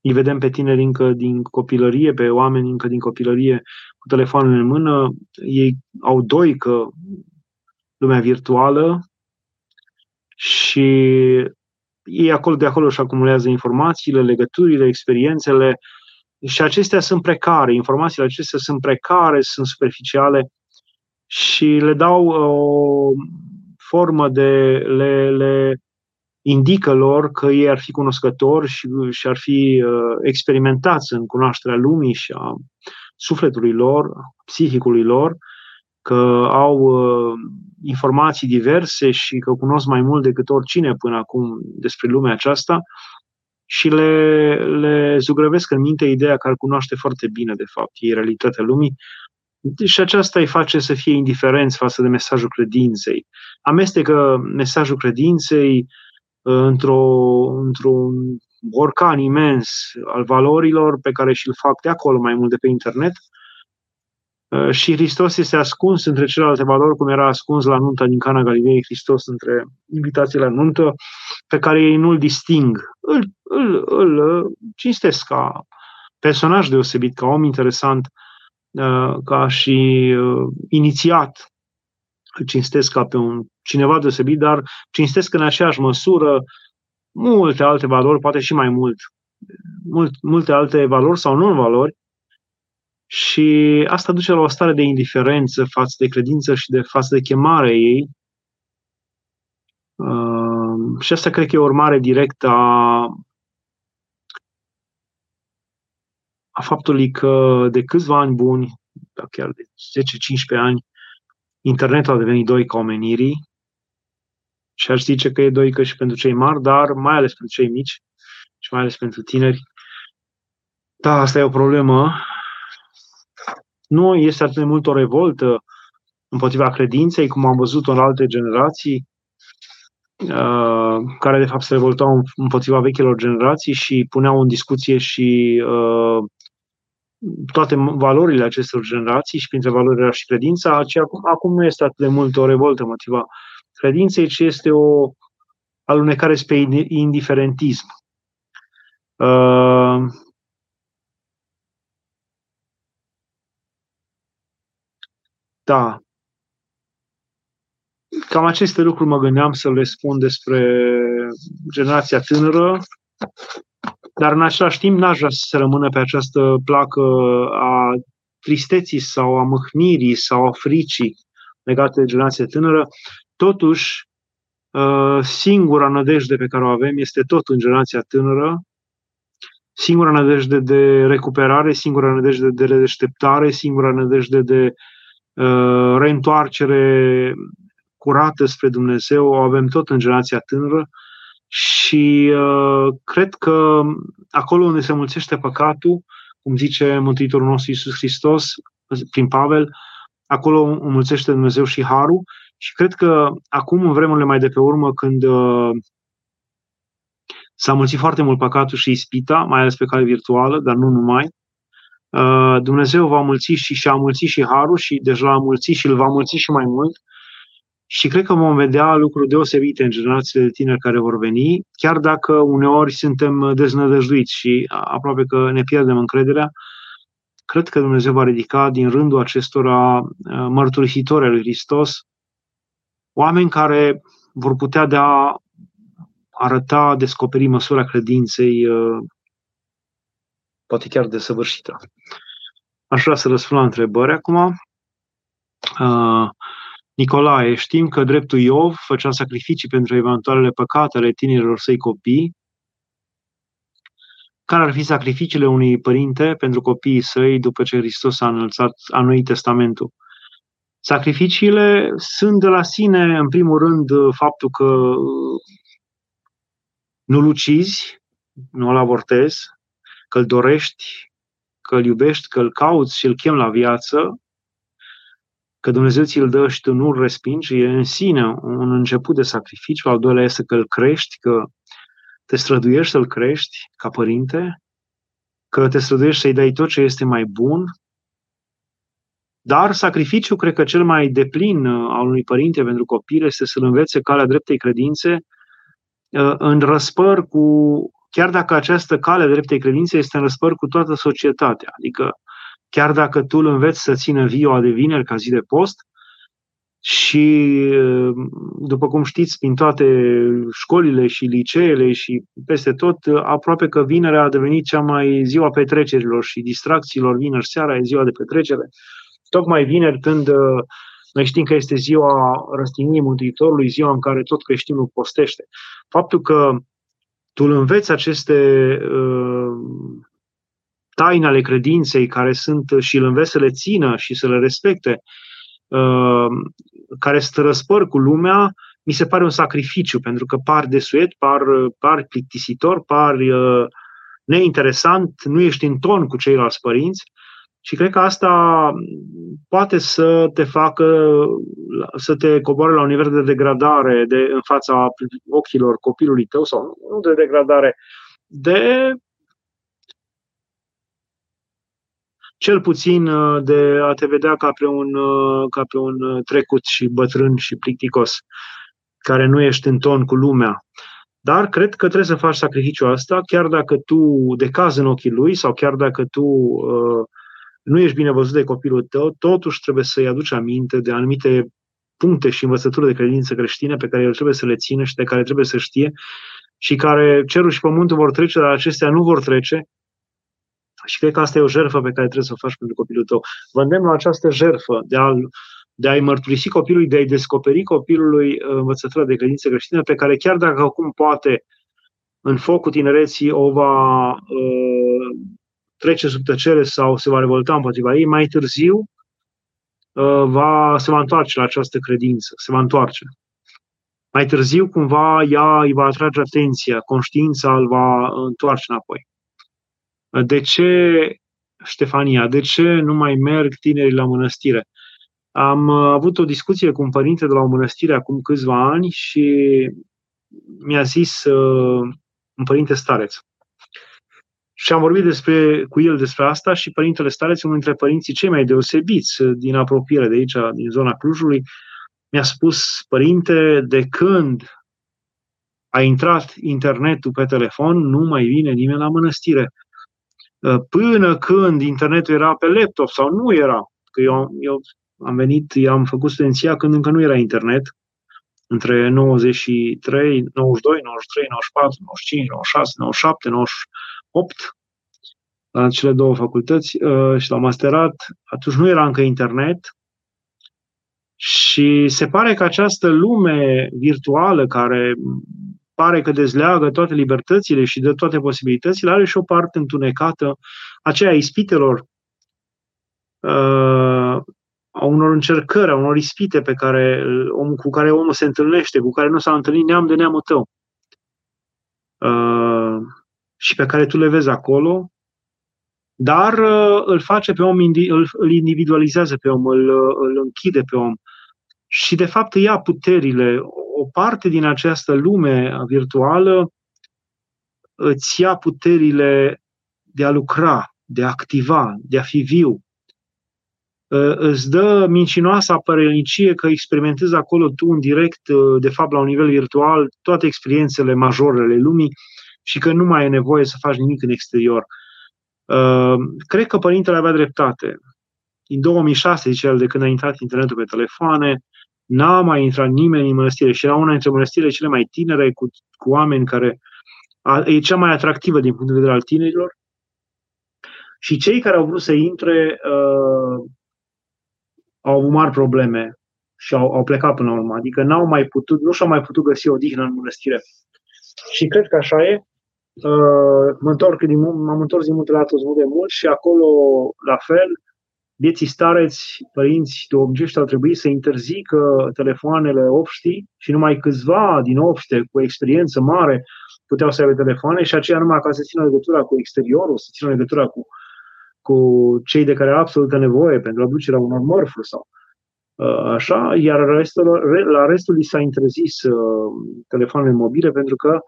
Îi vedem pe tineri încă din copilărie, pe oameni încă din copilărie cu telefonul în mână. Ei au doi că lumea virtuală și ei acolo, de acolo își acumulează informațiile, legăturile, experiențele. Și acestea sunt precare, informațiile acestea sunt precare, sunt superficiale și le dau o formă de, le, le indică lor că ei ar fi cunoscători și, și ar fi uh, experimentați în cunoașterea lumii și a sufletului lor, psihicului lor, că au uh, informații diverse și că cunosc mai mult decât oricine până acum despre lumea aceasta și le, le zugrăvesc în minte ideea că ar cunoaște foarte bine, de fapt, e realitatea lumii și aceasta îi face să fie indiferenți față de mesajul credinței. Amestecă mesajul credinței uh, într-o, într-un borcan imens al valorilor pe care și-l fac de acolo mai mult de pe internet Uh, și Hristos este ascuns între celelalte valori, cum era ascuns la nunta din Cana Galilei, Hristos între invitații la nuntă, pe care ei nu-l disting. Îl, îl, îl uh, cinstesc ca personaj deosebit, ca om interesant, uh, ca și inițiat. Îl cinstesc ca pe un cineva deosebit, dar cinstesc în aceeași măsură multe alte valori, poate și mai mult, mult multe alte valori sau non-valori, și asta duce la o stare de indiferență față de credință și de față de chemarea ei. Uh, și asta cred că e o urmare directă a, a faptului că de câțiva ani buni, chiar de 10-15 ani, internetul a devenit doi ca omenirii și aș zice că e doică și pentru cei mari, dar mai ales pentru cei mici și mai ales pentru tineri. Da, asta e o problemă nu este atât de mult o revoltă împotriva credinței, cum am văzut în alte generații, uh, care de fapt se revoltau împotriva vechilor generații și puneau în discuție și uh, toate valorile acestor generații și printre valorile era și credința, aceea, acum nu este atât de mult o revoltă împotriva credinței, ci este o alunecare spre indiferentism. Uh, Da. Cam aceste lucruri mă gândeam să le spun despre generația tânără, dar în același timp n-aș vrea să se rămână pe această placă a tristeții sau a mâhnirii sau a fricii legate de generația tânără. totuși, uh, singura nădejde pe care o avem este tot în generația tânără, singura nădejde de recuperare, singura nădejde de redeșteptare, singura nădejde de uh, reîntoarcere curată spre Dumnezeu, o avem tot în generația tânără și uh, cred că acolo unde se mulțește păcatul, cum zice Mântuitorul nostru Iisus Hristos, prin Pavel, acolo înmulțește Dumnezeu și Harul și cred că acum, în vremurile mai de pe urmă, când uh, s-a mulțit foarte mult păcatul și ispita, mai ales pe cale virtuală, dar nu numai, uh, Dumnezeu va mulți și și-a mulțit și Harul și deja l-a mulțit și îl va mulți și mai mult. Și cred că vom vedea lucruri deosebite în generațiile de tineri care vor veni, chiar dacă uneori suntem deznădăjduiți și aproape că ne pierdem încrederea, cred că Dumnezeu va ridica din rândul acestora uh, mărturisitori al lui Hristos oameni care vor putea de a arăta, descoperi măsura credinței, uh, poate chiar desăvârșită. Aș vrea să răspund la întrebări acum. Uh, Nicolae, știm că dreptul Iov făcea sacrificii pentru eventualele păcate ale tinerilor săi copii. Care ar fi sacrificiile unui părinte pentru copiii săi după ce Hristos a înălțat Noii Testamentul? Sacrificiile sunt de la sine, în primul rând, faptul că nu-l ucizi, nu-l avortezi, că îl dorești, că îl iubești, că îl cauți și îl chem la viață, că Dumnezeu ți-l dă și tu nu-l respingi, e în sine un început de sacrificiu. Al doilea este că îl crești, că te străduiești să-l crești ca părinte, că te străduiești să-i dai tot ce este mai bun. Dar sacrificiul, cred că cel mai deplin uh, al unui părinte pentru copil este să-l învețe calea dreptei credințe uh, în răspăr cu, chiar dacă această cale dreptei credințe este în răspăr cu toată societatea. Adică chiar dacă tu îl înveți să țină vioa de vineri ca zi de post, și, după cum știți, prin toate școlile și liceele și peste tot, aproape că vinerea a devenit cea mai ziua petrecerilor și distracțiilor. Vineri seara e ziua de petrecere. Tocmai vineri, când noi știm că este ziua răstignirii Mântuitorului, ziua în care tot creștinul postește. Faptul că tu îl înveți aceste uh, taine ale credinței care sunt și îl înveți să le țină și să le respecte, uh, care să răspăr cu lumea, mi se pare un sacrificiu, pentru că par desuet, par, par plictisitor, par uh, neinteresant, nu ești în ton cu ceilalți părinți și cred că asta poate să te facă să te coboare la un nivel de degradare de, în fața ochilor copilului tău, sau nu de degradare, de cel puțin uh, de a te vedea ca pe un, uh, ca pe un uh, trecut și bătrân și plicticos, care nu ești în ton cu lumea. Dar cred că trebuie să faci sacrificiul asta, chiar dacă tu decaz în ochii lui sau chiar dacă tu uh, nu ești bine văzut de copilul tău, totuși trebuie să-i aduci aminte de anumite puncte și învățături de credință creștine pe care el trebuie să le țină și de care trebuie să știe și care cerul și pământul vor trece, dar acestea nu vor trece și cred că asta e o jertfă pe care trebuie să o faci pentru copilul tău. Vă îndemn la această jertfă de a de a-i mărturisi copilului, de a-i descoperi copilului uh, învățătura de credință creștină, pe care chiar dacă acum poate în focul tinereții o va uh, trece sub tăcere sau se va revolta împotriva ei, mai târziu uh, va, se va întoarce la această credință, se va întoarce. Mai târziu, cumva, ea îi va atrage atenția, conștiința îl va întoarce înapoi. De ce, Ștefania, de ce nu mai merg tinerii la mănăstire? Am avut o discuție cu un părinte de la o mănăstire acum câțiva ani și mi-a zis uh, un părinte stareț. Și am vorbit despre, cu el despre asta și părintele stareț, unul dintre părinții cei mai deosebiți din apropiere de aici, din zona Clujului, mi-a spus, părinte, de când a intrat internetul pe telefon, nu mai vine nimeni la mănăstire. Uh, până când internetul era pe laptop sau nu era. Că eu, eu am venit, eu am făcut studenția când încă nu era internet, între 93, 92, 93, 94, 95, 96, 97, 98, la cele două facultăți uh, și la masterat. Atunci nu era încă internet Și se pare că această lume virtuală care pare că dezleagă toate libertățile și dă toate posibilitățile, are și o parte întunecată, aceea ispitelor, uh, a unor încercări, a unor ispite pe care, om, cu care omul se întâlnește, cu care nu s-a întâlnit neam de neamul tău. Uh, și pe care tu le vezi acolo, dar uh, îl face pe om, îl, îl individualizează pe om, îl, îl închide pe om și de fapt ia puterile. O parte din această lume virtuală îți ia puterile de a lucra, de a activa, de a fi viu. Îți dă mincinoasa părenicie că experimentezi acolo tu în direct, de fapt la un nivel virtual, toate experiențele majore ale lumii și că nu mai e nevoie să faci nimic în exterior. Cred că părintele avea dreptate. În 2006, zice el, de când a intrat internetul pe telefoane, N-a mai intrat nimeni în mănăstire și era una dintre mănăstirile cele mai tinere cu, cu oameni care a, e cea mai atractivă din punct de vedere al tinerilor. Și cei care au vrut să intre uh, au avut mari probleme și au, au plecat până la urmă. Adică n-au mai putut, nu și-au mai putut găsi o dihnă în mănăstire. Și cred că așa e. Uh, mă întorc din, m-am întors din multe la de mult și acolo, la fel, vieții stareți, părinți de obgești au trebuit să interzică telefoanele obștii și numai câțiva din obște cu experiență mare puteau să aibă telefoane și aceea numai ca să țină legătura cu exteriorul, să țină legătura cu, cu cei de care au absolută nevoie pentru aducerea unor mărfuri sau uh, așa, iar restul, la restul li s-a interzis uh, telefoanele mobile pentru că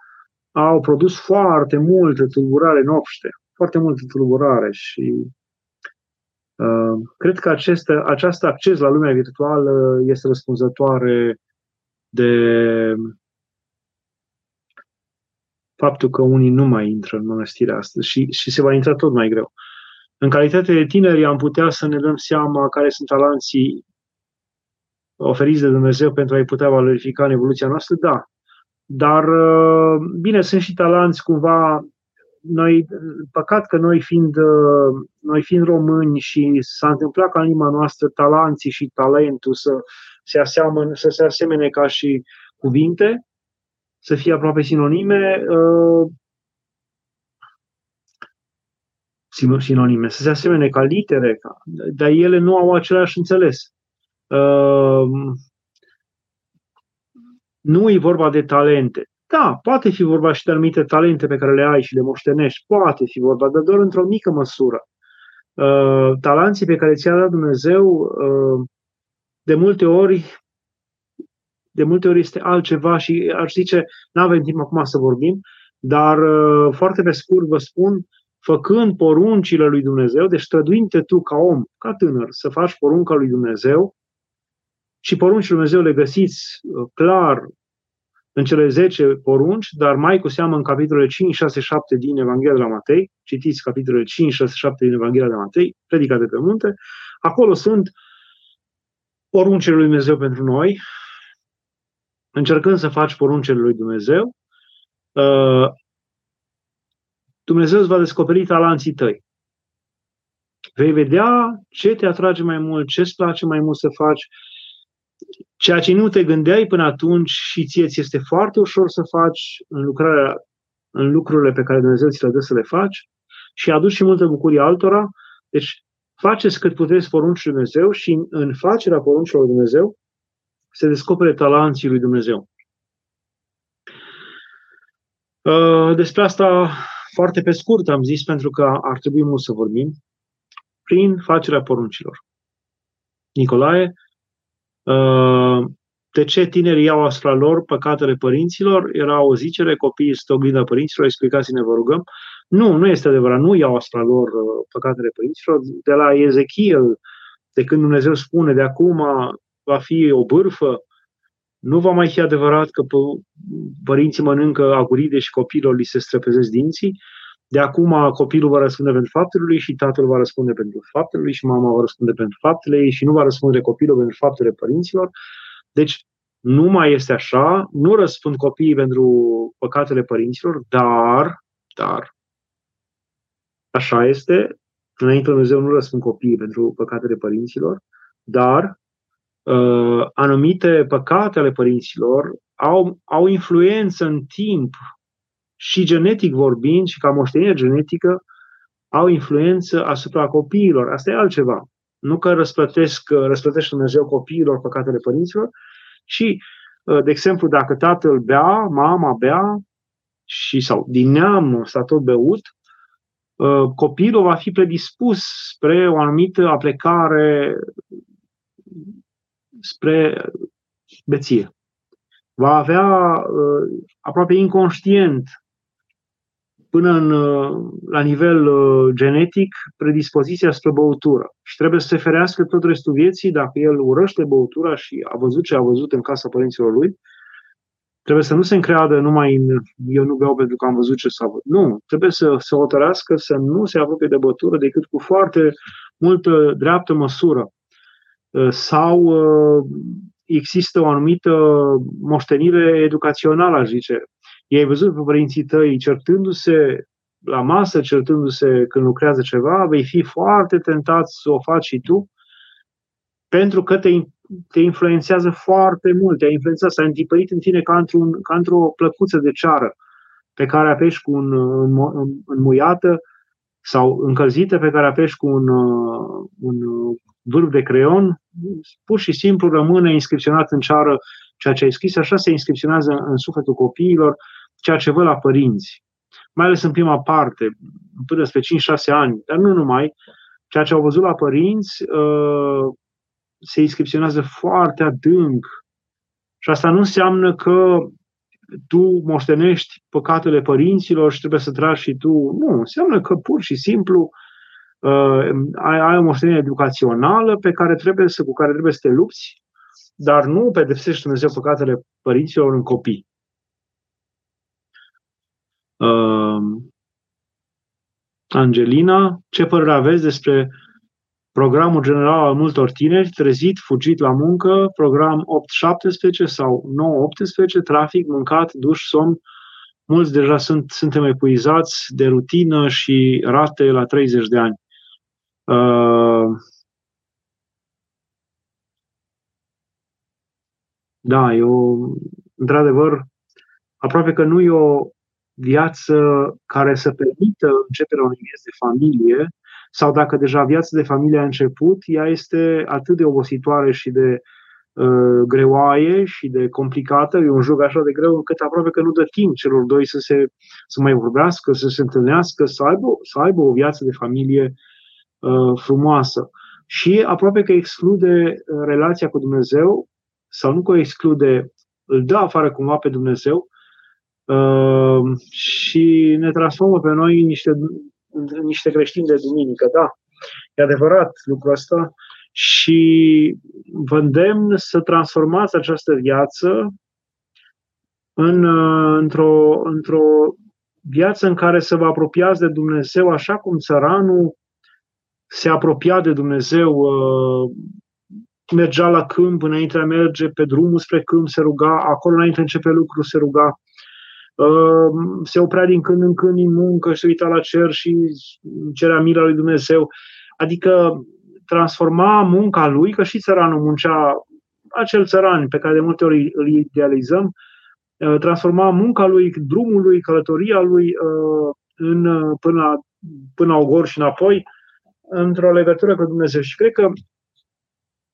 au produs foarte multă tulburare în obște, foarte multă tulburare și Uh, cred că acest, acest acces la lumea virtuală este răspunzătoare de faptul că unii nu mai intră în mănăstire astăzi și, și se va intra tot mai greu. În calitate de tineri am putea să ne dăm seama care sunt talanții oferiți de Dumnezeu pentru a-i putea valorifica în evoluția noastră, da. Dar, uh, bine, sunt și talanți cumva noi, păcat că noi fiind, uh, noi fiind români și s-a întâmplat ca în limba noastră talanții și talentul să se, aseamăn, să se asemene ca și cuvinte, să fie aproape sinonime, uh, sinonime, să se asemene ca litere, ca, dar ele nu au același înțeles. Uh, nu e vorba de talente. Da, poate fi vorba și de anumite talente pe care le ai și le moștenești, poate fi vorba, dar doar într-o mică măsură. Uh, talanții pe care ți-a dat Dumnezeu, uh, de multe ori, de multe ori este altceva și aș zice, nu avem timp acum să vorbim, dar uh, foarte pe scurt vă spun, făcând poruncile lui Dumnezeu, deci străduinte tu ca om, ca tânăr, să faci porunca lui Dumnezeu, și poruncile lui Dumnezeu le găsiți uh, clar în cele 10 porunci, dar mai cu seamă în capitolele 5, 6, 7 din Evanghelia de la Matei, citiți capitolele 5, 6, 7 din Evanghelia de la Matei, predicate pe munte, acolo sunt poruncile lui Dumnezeu pentru noi, încercând să faci poruncile lui Dumnezeu, uh, Dumnezeu îți va descoperi talanții tăi. Vei vedea ce te atrage mai mult, ce îți place mai mult să faci, Ceea ce nu te gândeai până atunci și ție ți este foarte ușor să faci în, lucrarea, în lucrurile pe care Dumnezeu ți le dă să le faci și aduci și multă bucurie altora. Deci faceți cât puteți poruncii lui Dumnezeu și în facerea poruncilor lui Dumnezeu se descopere talanții lui Dumnezeu. Uh, despre asta foarte pe scurt am zis pentru că ar trebui mult să vorbim prin facerea poruncilor. Nicolae, de ce tinerii iau asupra lor păcatele părinților? Era o zicere, copiii sunt oglinda părinților, explicați-ne, vă rugăm. Nu, nu este adevărat, nu iau asupra lor uh, păcatele părinților. De la Ezechiel, de când Dumnezeu spune, de acum va fi o bârfă, nu va mai fi adevărat că părinții mănâncă aguride și copilul li se străpezesc dinții. De acum copilul va răspunde pentru faptele lui și tatăl va răspunde pentru faptele lui și mama va răspunde pentru faptele ei și nu va răspunde copilul pentru faptele părinților. Deci nu mai este așa, nu răspund copiii pentru păcatele părinților, dar, dar, așa este, înainte Dumnezeu nu răspund copiii pentru păcatele părinților, dar uh, anumite păcate ale părinților au, au influență în timp și genetic vorbind și ca moștenire genetică au influență asupra copiilor. Asta e altceva. Nu că răsplătesc, răsplătește Dumnezeu copiilor păcatele părinților, ci, uh, de exemplu, dacă tatăl bea, mama bea, și sau din neam s-a tot beut, uh, copilul va fi predispus spre o anumită aplecare spre beție. Va avea uh, aproape inconștient până în, uh, la nivel genetic predispoziția spre băutură și trebuie să se ferească tot restul vieții dacă el urăște băutura și a văzut ce a văzut în casa părinților lui, Trebuie să nu se încreadă numai în eu nu beau pentru că am văzut ce s-a văzut. Nu, trebuie să se hotărească să nu se apropie de bătură decât cu foarte multă dreaptă măsură. Uh, sau uh, există o anumită moștenire educațională, aș zice. Ei văzut pe părinții tăi certându-se la masă, certându-se când lucrează ceva, vei fi foarte tentat să o faci și tu, pentru că te te influențează foarte mult, te-a influențat, s-a întipărit în tine ca, într-un, ca într-o plăcuță de ceară pe care apeși cu un, un, înmuiată sau încălzită pe care apeși cu un, un vârf de creion, pur și simplu rămâne inscripționat în ceară ceea ce ai scris, așa se inscripționează în sufletul copiilor ceea ce văd la părinți. Mai ales în prima parte, până spre 5-6 ani, dar nu numai, ceea ce au văzut la părinți uh, se inscripționează foarte adânc. Și asta nu înseamnă că tu moștenești păcatele părinților și trebuie să tragi și tu. Nu, înseamnă că pur și simplu uh, ai, ai o moștenire educațională pe care trebuie să, cu care trebuie să te lupți, dar nu pedepsești Dumnezeu păcatele părinților în copii. Uh, Angelina, ce părere aveți despre programul general al multor tineri, trezit, fugit la muncă, program 8-17 sau 9-18, trafic, mâncat, duș, somn. Mulți deja sunt, suntem epuizați de rutină și rate la 30 de ani. Uh, da, eu, într-adevăr, aproape că nu e o viață care să permită începerea unei vieți de familie, sau dacă deja viața de familie a început, ea este atât de obositoare și de uh, greoaie și de complicată, e un joc așa de greu încât aproape că nu dă timp celor doi să, se, să mai vorbească, să se întâlnească, să aibă, să aibă o viață de familie uh, frumoasă. Și aproape că exclude uh, relația cu Dumnezeu, sau nu că o exclude, îl dă afară cumva pe Dumnezeu, uh, și ne transformă pe noi în niște niște creștini de duminică, da. E adevărat lucrul ăsta și vă îndemn să transformați această viață în, într-o, într-o viață în care să vă apropiați de Dumnezeu așa cum țăranul se apropia de Dumnezeu, uh, mergea la câmp înainte a merge pe drumul spre câmp, se ruga, acolo înainte începe lucru, se ruga. Ehm, se oprea din când în când din muncă și se uita la cer și cerea mila lui Dumnezeu. Adică transforma munca lui, că și țăranul muncea, acel țăran pe care de multe ori îl idealizăm, eh, transforma munca lui, drumul lui, călătoria lui eh, în, până, la, până la Ogor și înapoi, într-o legătură cu Dumnezeu. Și cred că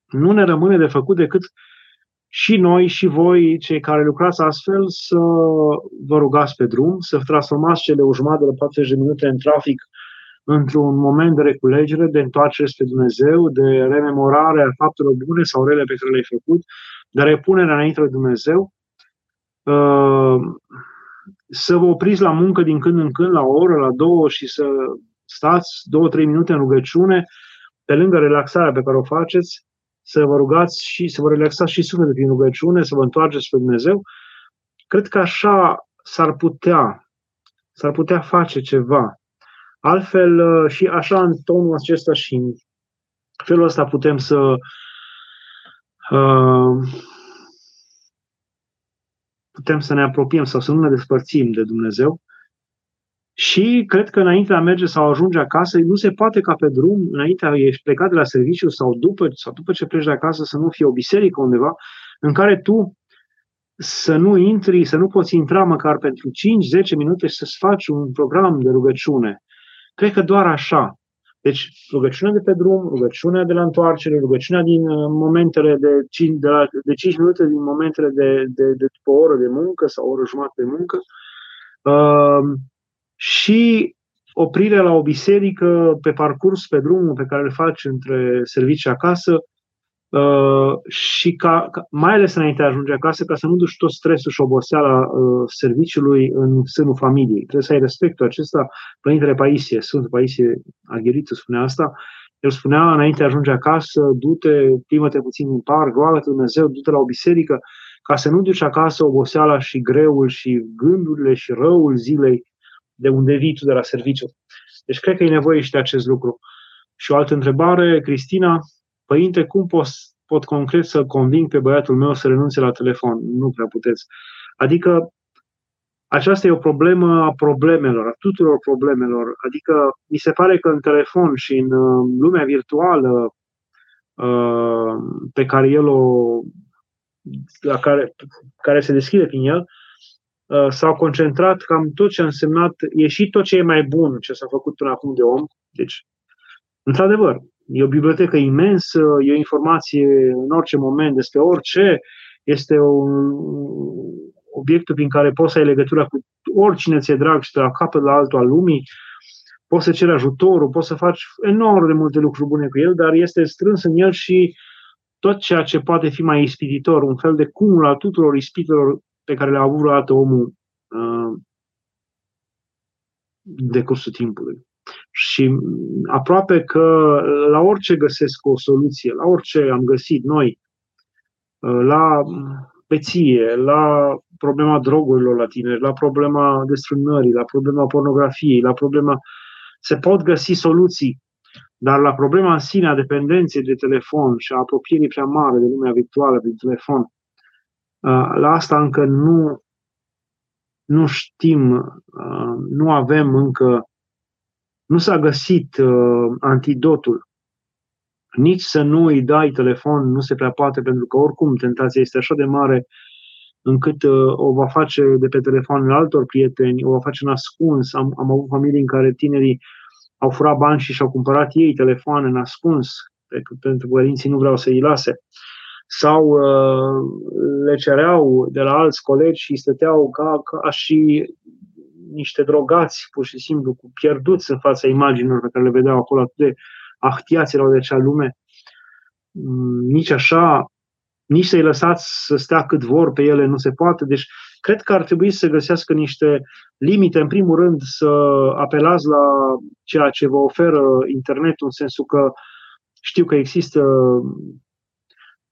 nu ne rămâne de făcut decât și noi și voi, cei care lucrați astfel, să vă rugați pe drum, să transformați cele o jumătate de 40 de minute în trafic într-un moment de reculegere, de întoarcere spre Dumnezeu, de rememorare a faptelor bune sau rele pe care le-ai făcut, de repunere înainte de Dumnezeu, uh, să vă opriți la muncă din când în când, la o oră, la două și să stați două, trei minute în rugăciune, pe lângă relaxarea pe care o faceți, să vă rugați și să vă relaxați și sufletul prin rugăciune, să vă întoarceți spre Dumnezeu, cred că așa s-ar putea, s-ar putea face ceva. Altfel, uh, și așa în tonul acesta și în felul ăsta putem să uh, putem să ne apropiem sau să nu ne despărțim de Dumnezeu. Și cred că înainte de a merge sau ajunge acasă, nu se poate ca pe drum, înainte a ești plecat de la serviciu sau după, sau după ce pleci de acasă, să nu fie o biserică undeva în care tu să nu intri, să nu poți intra măcar pentru 5-10 minute și să-ți faci un program de rugăciune. Cred că doar așa. Deci rugăciunea de pe drum, rugăciunea de la întoarcere, rugăciunea din uh, momentele de 5, de, la, de 5 minute din momentele de, de, de după o oră de muncă sau o oră jumătate de muncă uh, și oprirea la o biserică pe parcurs, pe drumul pe care îl faci între servicii acasă, Uh, și ca, ca, mai ales înainte de a ajunge acasă, ca să nu duci tot stresul și oboseala uh, serviciului în sânul familiei. Trebuie să ai respectul acesta. Părintele Paisie, Sfântul Paisie Agheriță spunea asta, el spunea înainte de a ajunge acasă, du-te, plimbă-te puțin în parc, roagă-te Dumnezeu, du-te la o biserică, ca să nu duci acasă oboseala și greul și gândurile și răul zilei de unde vii tu de la serviciu. Deci cred că e nevoie și de acest lucru. Și o altă întrebare, Cristina, Părinte, cum pot, pot concret să conving pe băiatul meu să renunțe la telefon? Nu prea puteți. Adică aceasta e o problemă a problemelor, a tuturor problemelor. Adică mi se pare că în telefon și în uh, lumea virtuală uh, pe care el o la care, care se deschide prin el, uh, s-au concentrat cam tot ce a însemnat, e și tot ce e mai bun ce s-a făcut până acum de om. Deci, într-adevăr, E o bibliotecă imensă, e o informație în orice moment despre orice, este un obiectul prin care poți să ai legătura cu oricine ți-e drag și de la capăt la altul al lumii, poți să ceri ajutorul, poți să faci enorm de multe lucruri bune cu el, dar este strâns în el și tot ceea ce poate fi mai ispititor, un fel de cumul al tuturor ispitelor pe care le-a avut vreodată omul uh, de cursul timpului. Și aproape că la orice găsesc o soluție, la orice am găsit noi, la peție, la problema drogurilor la tineri, la problema desfrânării, la problema pornografiei, la problema... Se pot găsi soluții, dar la problema în sine a dependenței de telefon și a apropierii prea mare de lumea virtuală prin telefon, la asta încă nu, nu știm, nu avem încă nu s-a găsit uh, antidotul. Nici să nu îi dai telefon nu se prea poate, pentru că oricum tentația este așa de mare încât uh, o va face de pe telefonul altor prieteni, o va face în ascuns. Am, am avut familii în care tinerii au furat bani și și-au cumpărat ei telefoane în ascuns, pentru că părinții nu vreau să îi lase. Sau uh, le cereau de la alți colegi și stăteau ca, ca și niște drogați, pur și simplu, cu pierduți în fața imaginilor pe care le vedeau acolo, atât de ahtiați erau de acea lume. Mm, nici așa, nici să-i lăsați să stea cât vor pe ele nu se poate. Deci, cred că ar trebui să găsească niște limite. În primul rând, să apelați la ceea ce vă oferă internetul, în sensul că știu că există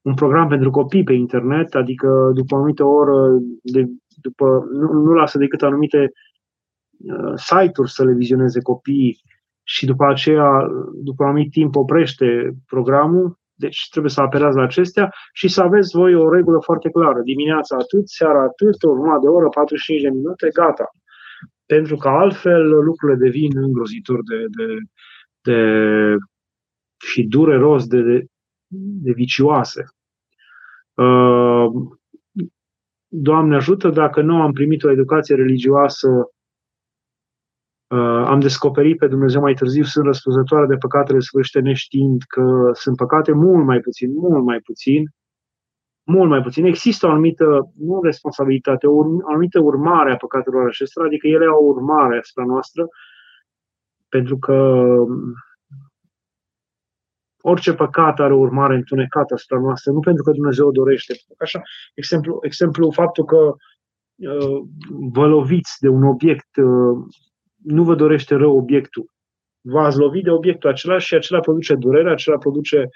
un program pentru copii pe internet, adică după o anumită oră, de, după, nu, nu lasă decât anumite Uh, site-uri să le vizioneze copiii și după aceea, după un anumit timp, oprește programul, deci trebuie să apelați la acestea și să aveți voi o regulă foarte clară. Dimineața atât, seara atât, o de oră, 45 de minute, gata. Pentru că altfel lucrurile devin îngrozitor de, de, de și dureros de, de, de vicioase. Uh, Doamne ajută, dacă nu am primit o educație religioasă Uh, am descoperit pe Dumnezeu mai târziu, sunt răspunzătoare de păcatele sfârșite neștiind că sunt păcate mult mai puțin, mult mai puțin, mult mai puțin. Există o anumită, nu responsabilitate, o anumită urmare a păcatelor acestora, adică ele au o urmare asupra noastră, pentru că um, orice păcat are o urmare întunecată asupra noastră, nu pentru că Dumnezeu o dorește. Așa, exemplu, exemplu faptul că uh, vă loviți de un obiect uh, nu vă dorește rău obiectul. V-ați lovit de obiectul acela și acela produce durere, acela produce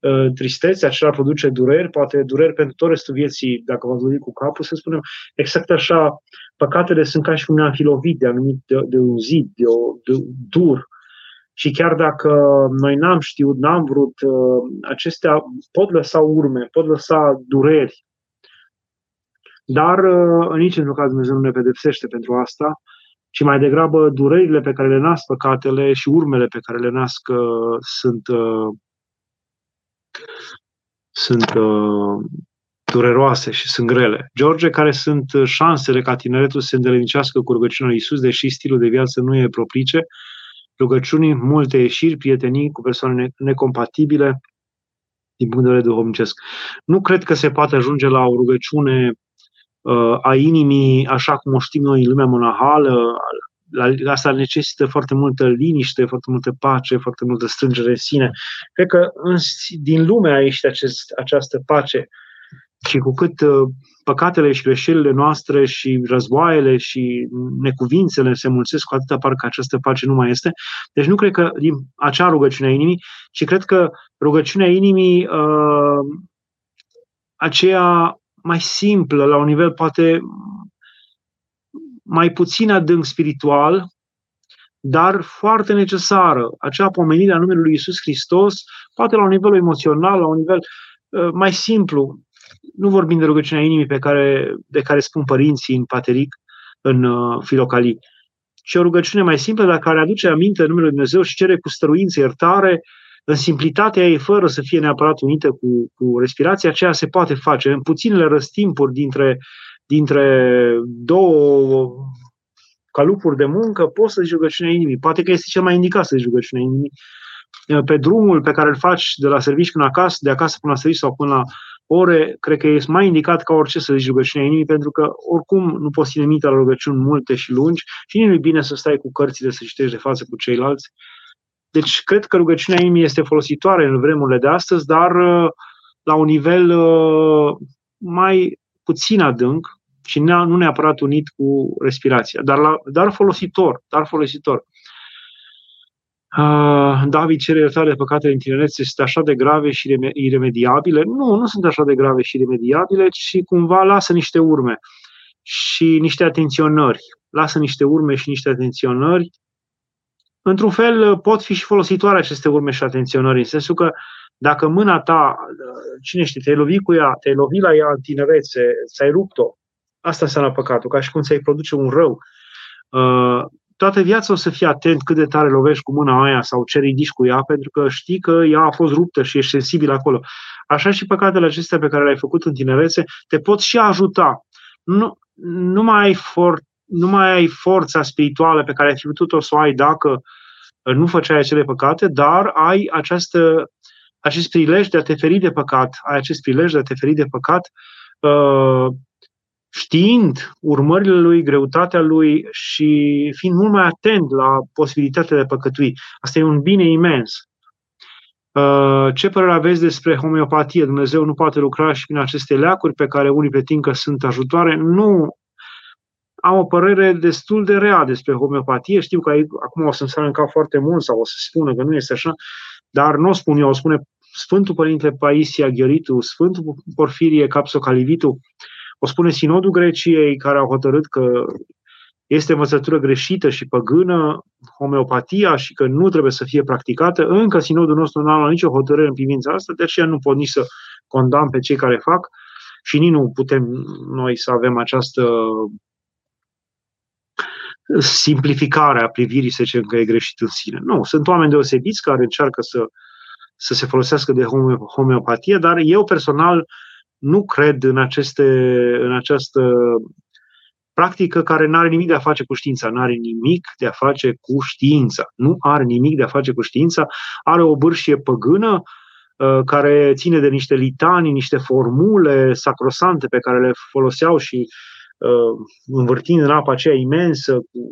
uh, tristețe, acela produce dureri, poate dureri pentru tot restul vieții, dacă v-ați lovit cu capul, să spunem. Exact așa, păcatele sunt ca și cum ne-am fi lovit de, anumit, de, de un zid, de, o, de dur. Și chiar dacă noi n-am știut, n-am vrut, uh, acestea pot lăsa urme, pot lăsa dureri. Dar uh, în niciun caz Dumnezeu nu ne pedepsește pentru asta, ci mai degrabă durerile pe care le nasc păcatele și urmele pe care le nasc uh, sunt, uh, sunt uh, dureroase și sunt grele. George, care sunt șansele ca tineretul să se îndelenicească cu rugăciunea lui Iisus, deși stilul de viață nu e propice, rugăciunii, multe ieșiri, prietenii cu persoane necompatibile din punct de vedere duhovnicesc. Nu cred că se poate ajunge la o rugăciune uh, a inimii așa cum o știm noi în lumea monahală. La, asta necesită foarte multă liniște, foarte multă pace, foarte multă strângere în sine. Cred că în, din lume a ieșit acest, această pace și cu cât uh, păcatele și greșelile noastre și războaiele și necuvințele se mulțesc, cu atâta parcă această pace nu mai este. Deci nu cred că din acea rugăciune a inimii, ci cred că rugăciunea inimii uh, aceea mai simplă, la un nivel poate mai puțin adânc spiritual, dar foarte necesară. Acea pomenire a numelui lui Isus Hristos, poate la un nivel emoțional, la un nivel uh, mai simplu, nu vorbim de rugăciunea inimii pe care, de care spun părinții în pateric, în uh, filocalii, ci o rugăciune mai simplă, dar care aduce aminte numele Lui Dumnezeu și cere cu stăruință iertare, în simplitatea ei, fără să fie neapărat unită cu, cu respirația, aceea se poate face în puținele răstimpuri dintre, dintre două calupuri de muncă, poți să zici rugăciunea inimii. Poate că este cel mai indicat să zici rugăciunea inimii. Pe drumul pe care îl faci de la serviciu până acasă, de acasă până la serviciu sau până la ore, cred că este mai indicat ca orice să zici rugăciunea inimii, pentru că oricum nu poți ține minte la rugăciuni multe și lungi și nici nu e bine să stai cu cărțile să citești de față cu ceilalți. Deci cred că rugăciunea inimii este folositoare în vremurile de astăzi, dar uh, la un nivel uh, mai puțin adânc și nu neapărat unit cu respirația, dar, la, dar folositor, dar folositor. Uh, David cere iertare de păcatele în tinerețe sunt așa de grave și iremediabile. Nu, nu sunt așa de grave și iremediabile, ci cumva lasă niște urme și niște atenționări. Lasă niște urme și niște atenționări. Într-un fel, pot fi și folositoare aceste urme și atenționări, în sensul că dacă mâna ta, cine știe, te-ai lovit cu ea, te-ai lovit la ea în tinerețe, ți-ai rupt-o, asta înseamnă păcatul, ca și cum ți-ai produce un rău. Uh, toată viața o să fii atent cât de tare lovești cu mâna aia sau ce ridici cu ea, pentru că știi că ea a fost ruptă și ești sensibil acolo. Așa și păcatele acestea pe care le-ai făcut în tinerețe te pot și ajuta. Nu, nu, mai ai for, nu mai ai forța spirituală pe care ai fi putut-o să o ai dacă nu făceai acele păcate, dar ai această, acest prilej de a te feri de păcat, ai acest prilej de a te feri de păcat uh, știind urmările lui, greutatea lui și fiind mult mai atent la posibilitatea de a păcătui. Asta e un bine imens. Uh, ce părere aveți despre homeopatie? Dumnezeu nu poate lucra și prin aceste leacuri pe care unii pretind că sunt ajutoare? Nu. Am o părere destul de rea despre homeopatie. Știu că acum o să-mi în cap foarte mult sau o să spună că nu este așa, dar nu o spun eu, o spune Sfântul Părinte Paisia Ghioritu, Sfântul Porfirie Capsocalivitu, o spune Sinodul Greciei, care a hotărât că este învățătură greșită și păgână, homeopatia și că nu trebuie să fie practicată. Încă Sinodul nostru nu a luat nicio hotărâre în privința asta, de aceea nu pot nici să condamn pe cei care fac și nici nu putem noi să avem această simplificare a privirii, să zicem că e greșit în sine. Nu, sunt oameni deosebiți care încearcă să, să se folosească de homeopatie, dar eu personal nu cred în, aceste, în această practică care nu are nimic de a face cu știința, nu are nimic de a face cu știința, nu are nimic de a face cu știința, are o bârșie păgână uh, care ține de niște litanii, niște formule sacrosante pe care le foloseau și uh, învârtind în apa aceea imensă cu,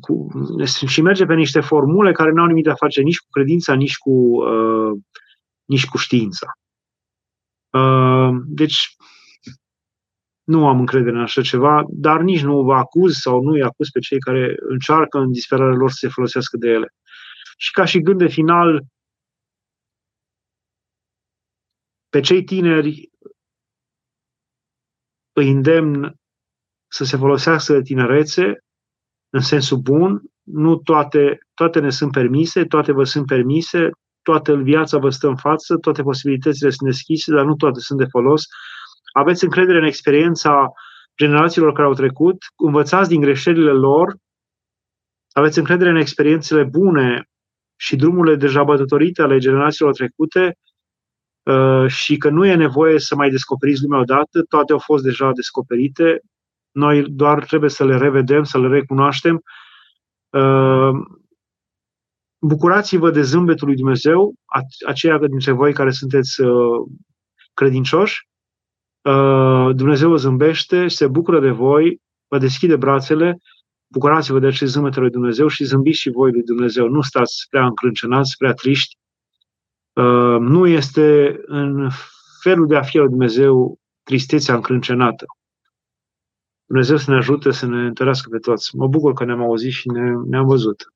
cu, și merge pe niște formule care nu au nimic de a face nici cu credința, nici cu, uh, nici cu știința. Uh, deci, nu am încredere în așa ceva, dar nici nu vă acuz sau nu îi acuz pe cei care încearcă în disperarea lor să se folosească de ele. Și ca și gând de final, pe cei tineri îi îndemn să se folosească de tinerețe în sensul bun, nu toate, toate ne sunt permise, toate vă sunt permise, toată viața vă stă în față, toate posibilitățile sunt deschise, dar nu toate sunt de folos. Aveți încredere în experiența generațiilor care au trecut, învățați din greșelile lor, aveți încredere în experiențele bune și drumurile deja bătătorite ale generațiilor trecute uh, și că nu e nevoie să mai descoperiți lumea odată, toate au fost deja descoperite, noi doar trebuie să le revedem, să le recunoaștem. Uh, bucurați-vă de zâmbetul lui Dumnezeu, aceia dintre voi care sunteți uh, credincioși. Dumnezeu vă zâmbește, se bucură de voi, vă deschide brațele Bucurați-vă de acest zâmbet lui Dumnezeu și zâmbiți și voi lui Dumnezeu. Nu stați prea încrâncenați, prea triști. Uh, nu este în felul de a fi al Dumnezeu tristețea încrâncenată. Dumnezeu să ne ajute să ne întărească pe toți. Mă bucur că ne-am auzit și ne, ne-am văzut.